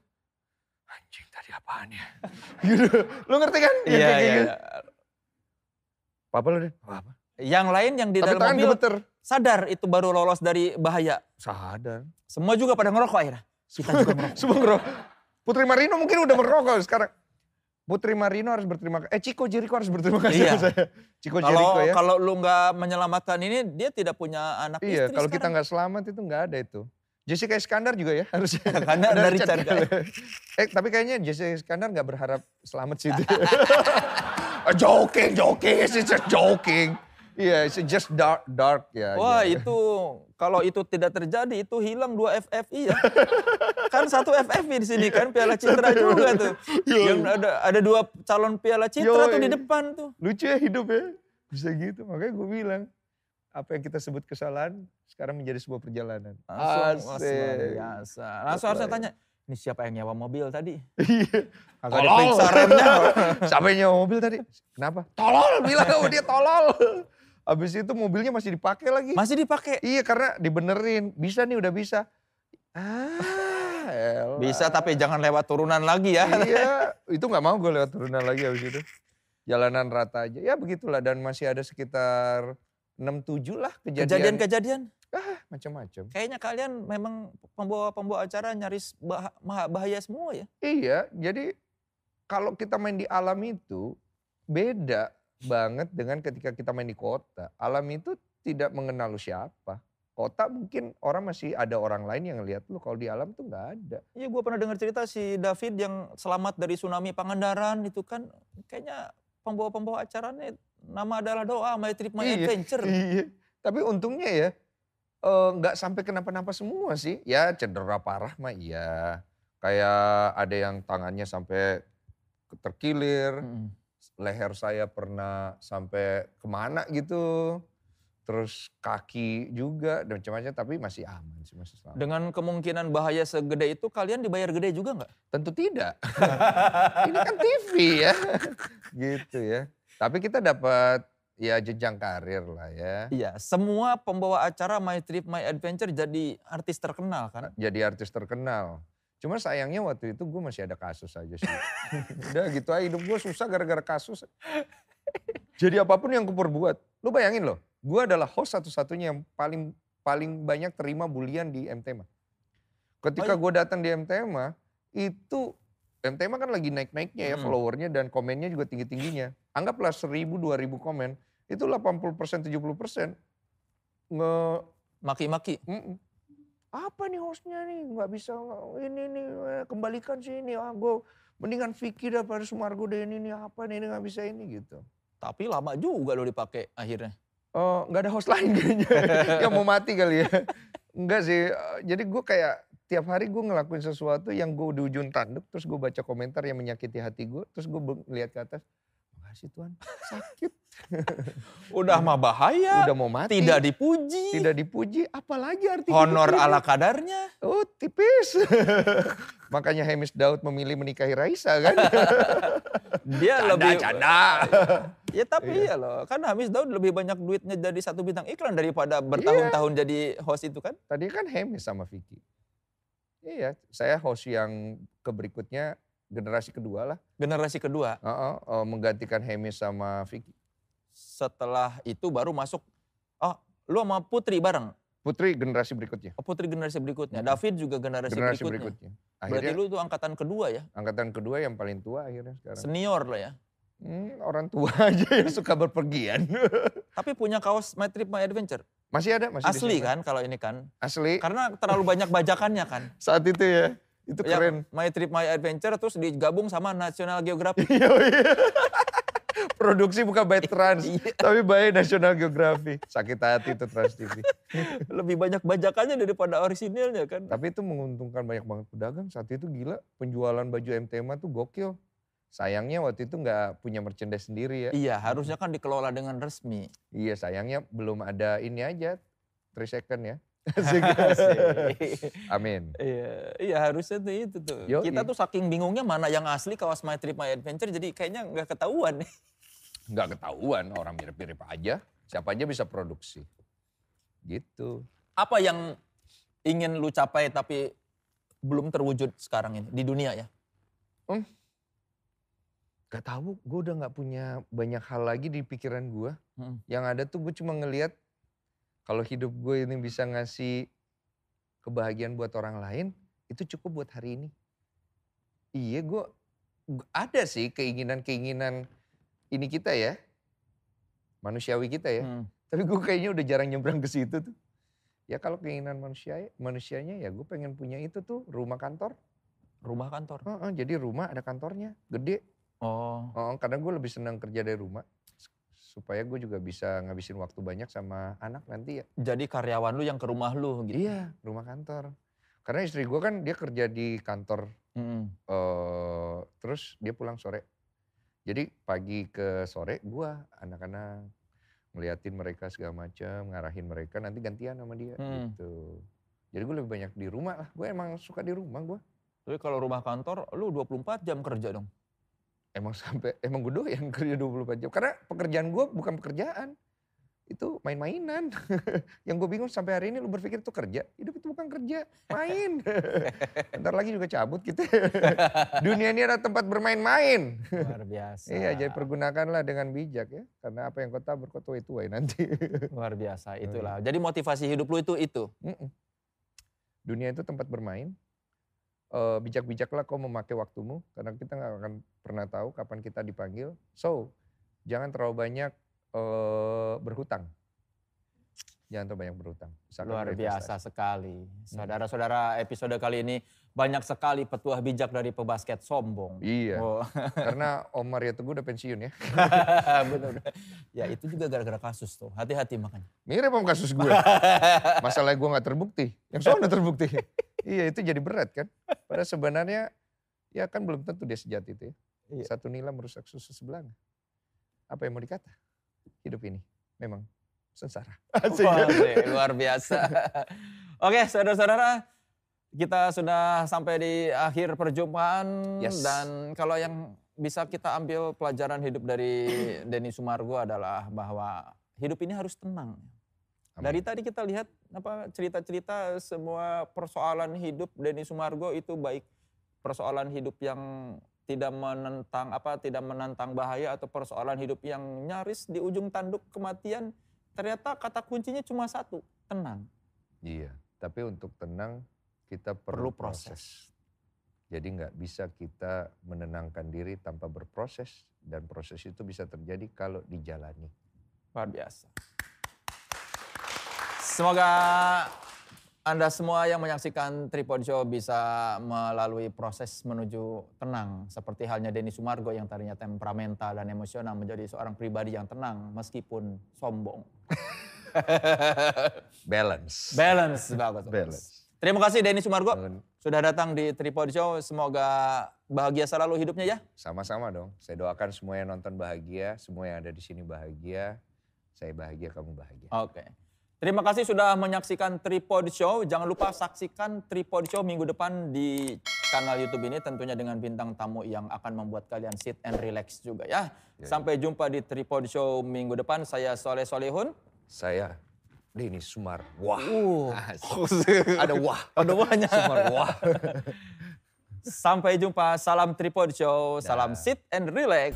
anjing tadi apaan ya? gitu. Lu ngerti kan? Iya, iya. gitu. iya. Apa lu Den? Apa? Yang lain yang di Tapi dalam mobil gemeter. sadar itu baru lolos dari bahaya. Sadar. Semua juga pada ngerokok akhirnya. Kita juga ngerokok. Semua ngerokok. Putri Marino mungkin udah merokok sekarang. Putri Marino harus berterima kasih. Eh Chico Jericho harus berterima kasih Iya. sama saya. Chico Kalau Jericho ya. kalau lu nggak menyelamatkan ini, dia tidak punya anak Iya, istri kalau kita nggak selamat itu nggak ada itu. Jessica Iskandar juga ya harusnya. Karena Ada dari Richard Richard Gere. Eh tapi kayaknya Jessica Iskandar nggak berharap selamat sih. Ah, joking, joking, it's just joking. Iya, it's just dark, dark ya. Wah aja. itu kalau itu tidak terjadi itu hilang dua FFI ya. kan satu FFI di sini kan Piala Citra juga tuh. Yang ada ada dua calon Piala Citra tuh di depan tuh. Lucu ya hidup ya. Bisa gitu, makanya gue bilang. Apa yang kita sebut kesalahan sekarang menjadi sebuah perjalanan. Langsung Asik. biasa. Langsung harusnya tanya, ini siapa yang nyewa mobil tadi? Iya. Agak diperiksa remnya. Siapa yang nyewa mobil tadi? Kenapa? Tolol, bilang oh, dia tolol. Abis itu mobilnya masih dipakai lagi. Masih dipakai. Iya karena dibenerin, bisa nih udah bisa. Ah, elah. Bisa tapi jangan lewat turunan lagi ya. iya, itu nggak mau gue lewat turunan lagi abis itu. Jalanan rata aja, ya begitulah dan masih ada sekitar 6-7 lah kejadian. Kejadian-kejadian. Ah, macam-macam. Kayaknya kalian memang pembawa-pembawa acara nyaris bah- bahaya semua ya. Iya, jadi kalau kita main di alam itu beda banget dengan ketika kita main di kota. Alam itu tidak mengenal lu siapa. Kota mungkin orang masih ada orang lain yang ngeliat lu. Kalau di alam tuh nggak ada. Iya gue pernah dengar cerita si David yang selamat dari tsunami Pangandaran itu kan kayaknya pembawa-pembawa acaranya nama adalah doa My Trip My Iya, Adventure. Iya. Tapi untungnya ya eh, nggak sampai kenapa-napa semua sih. Ya cedera parah mah iya. Kayak ada yang tangannya sampai terkilir. Mm. leher saya pernah sampai ke mana gitu. Terus kaki juga dan macam-macam tapi masih aman sih masih selamat. Dengan kemungkinan bahaya segede itu kalian dibayar gede juga nggak? Tentu tidak. Ini kan TV ya. gitu ya. Tapi kita dapat ya jenjang karir lah ya. Iya, semua pembawa acara My Trip My Adventure jadi artis terkenal kan? Jadi artis terkenal. Cuma sayangnya waktu itu gue masih ada kasus aja sih. Udah gitu aja hidup gue susah gara-gara kasus. Jadi apa pun yang gue perbuat. Lu bayangin loh, gue adalah host satu-satunya yang paling paling banyak terima bulian di MTMA. Oh Ketika iya? gue datang di MTMA, itu MTMA kan lagi naik-naiknya ya Mm-mm. followernya dan komennya juga tinggi-tingginya. Anggaplah 1000, 2000 komen, itu 80%, 70% nge Maki-maki. Mm-mm. Apa nih hostnya nih nggak bisa ini nih eh, kembalikan sih ini ah gue mendingan Vicky daripada Sumargo deh ini nih apa nih ini nggak bisa ini gitu. Tapi lama juga lo dipakai akhirnya. Oh nggak ada host lain kayaknya yang mau mati kali ya. Enggak sih jadi gue kayak tiap hari gue ngelakuin sesuatu yang gue di ujung tanduk terus gue baca komentar yang menyakiti hati gue terus gue lihat ke atas makasih Tuhan sakit Udah mah bahaya, udah mau mati tidak dipuji, tidak dipuji apalagi arti hidup honor ini? ala kadarnya. Oh tipis. Makanya Hemis Daud memilih menikahi Raisa kan. Dia canda, lebih canda. Ya tapi iya loh, kan Hamis Daud lebih banyak duitnya jadi satu bintang iklan daripada bertahun-tahun jadi host itu kan. Tadi kan Hemis sama Vicky. Iya, saya host yang ke berikutnya generasi kedua lah. Generasi kedua. Heeh, eh, menggantikan Hemis sama Vicky. Setelah itu baru masuk, oh lu sama Putri bareng. Putri generasi berikutnya. Oh, Putri generasi berikutnya. Mm-mm. David juga generasi, Generasi berikutnya. berikutnya. Berarti Akhirnya lu tuh angkatan kedua ya, angkatan kedua yang paling tua akhirnya sekarang. senior lah ya. Hmm, orang tua aja yang suka berpergian. Tapi punya kaos My Trip My Adventure. masih ada, masih Asli kan kalau ini kan. Asli. Karena terlalu banyak bajakannya kan. Saat itu ya. Itu Ya, keren. My Trip My Adventure terus digabung sama National Geographic. Iya, iya. Produksi bukan by Trans, Iya. tapi by National Geographic. Sakit hati itu Trans TV. Lebih banyak bajakannya daripada orisinilnya kan. Tapi itu menguntungkan banyak banget pedagang. Saat itu gila, penjualan baju MTMA tuh gokil. Sayangnya waktu itu nggak punya merchandise sendiri ya. Iya, harusnya kan dikelola dengan resmi. Iya, sayangnya belum ada ini aja, 3 second ya. Asik. Amin. Iya, iya harusnya tuh itu tuh. Yoi. Kita tuh saking bingungnya mana yang asli kawas My Trip My Adventure jadi kayaknya nggak ketahuan. Nggak ketahuan, orang mirip-mirip aja. Siapa aja bisa produksi. Gitu. Apa yang ingin lu capai tapi belum terwujud sekarang ini di dunia ya? Gak tahu, gue udah nggak punya banyak hal lagi di pikiran gue. Mm. Yang ada tuh gue cuma ngelihat kalau hidup gue ini bisa ngasih kebahagiaan buat orang lain, itu cukup buat hari ini. Iya gue ada sih keinginan-keinginan ini kita ya. Manusiawi kita ya. Hmm. Tapi gue kayaknya udah jarang nyebrang ke situ tuh. Ya kalau keinginan manusia manusianya ya gue pengen punya itu tuh rumah kantor. Rumah kantor. Heeh, jadi rumah ada kantornya gede. Oh. Heeh, karena gue lebih senang kerja dari rumah supaya gue juga bisa ngabisin waktu banyak sama anak nanti ya. Jadi karyawan lu yang ke rumah lu gitu. Iya rumah kantor. Karena istri gue kan dia kerja di kantor Mm-mm. eh terus dia pulang sore. Jadi pagi ke sore gua anak-anak ngeliatin mereka segala macam, ngarahin mereka nanti gantian sama dia Hmm. gitu. Jadi gue lebih banyak di rumah lah. Gue emang suka di rumah gue. Tapi kalau rumah kantor lu 24 jam kerja dong. Emang sampai emang gue doyan kerja 24 jam. Karena pekerjaan gue bukan pekerjaan. Itu main-mainan. Yang gue bingung sampai hari ini lu berpikir itu kerja. Hidup itu bukan kerja, main. Ntar lagi juga cabut gitu. Dunia ini adalah tempat bermain-main. Luar biasa. Iya, jadi pergunakanlah dengan bijak ya. Karena apa yang kau tabur kau tuai-tuai nanti. Luar biasa itulah. Jadi motivasi hidup lu itu itu. Mm-mm. Dunia itu tempat bermain. Eh, bijak-bijaklah kau memakai waktumu. Karena kita nggak akan pernah tahu kapan kita dipanggil. So, jangan terlalu banyak eh, berhutang. Jangan terlalu banyak berhutang. Usahakan Luar biasa sekali. Saudara-saudara episode kali ini banyak sekali petuah bijak dari pebasket sombong. Iya, Oh. karena Om Mario Teguh udah pensiun ya. Bener. Ya itu juga gara-gara kasus tuh. Hati-hati makanya. Mirip sama kasus gue. Masalah gue nggak terbukti. Yang soalnya terbukti. Iya itu jadi berat kan. Padahal sebenarnya ya kan belum tentu dia sejati itu ya. Iya. Satu nila merusak susu sebelahnya. Apa yang mau dikata? Hidup ini memang sengsara. Wah, luar biasa. Oke, saudara-saudara, kita sudah sampai di akhir perjumpaan Yes. dan kalau yang bisa kita ambil pelajaran hidup dari Denny Sumargo adalah bahwa hidup ini harus tenang. Amin. Dari tadi kita lihat apa cerita-cerita semua persoalan hidup Denny Sumargo itu baik persoalan hidup yang tidak menentang apa tidak menantang bahaya atau persoalan hidup yang nyaris di ujung tanduk kematian ternyata kata kuncinya cuma satu tenang Iya, tapi untuk tenang kita Perlu perlu, proses. proses. Jadi nggak bisa kita menenangkan diri tanpa berproses dan proses itu bisa terjadi kalau dijalani. luar biasa semoga anda semua yang menyaksikan Tripod Show bisa melalui proses menuju tenang. Seperti halnya Denny Sumargo yang tadinya temperamental dan emosional menjadi seorang pribadi yang tenang meskipun sombong. Balance. Balance bagus. Balance. Terima kasih Denny Sumargo sudah datang di Tripod Show. Semoga bahagia selalu hidupnya ya. Sama-sama dong. Saya doakan semua yang nonton bahagia, semua yang ada di sini bahagia. Saya bahagia, kamu bahagia. Oke. Terima kasih sudah menyaksikan Tripod Show. Jangan lupa saksikan Tripod Show minggu depan di kanal YouTube ini tentunya dengan bintang tamu yang akan membuat kalian sit and relax juga ya. Ya, Sampai jumpa di Tripod Show minggu depan. Saya Soleh Solehun. Saya Denny Sumar. Wah. Uh, Ada wah. ada banyak. Sumar wah. Sampai jumpa. Salam Tripod Show. Salam Dah. sit and relax.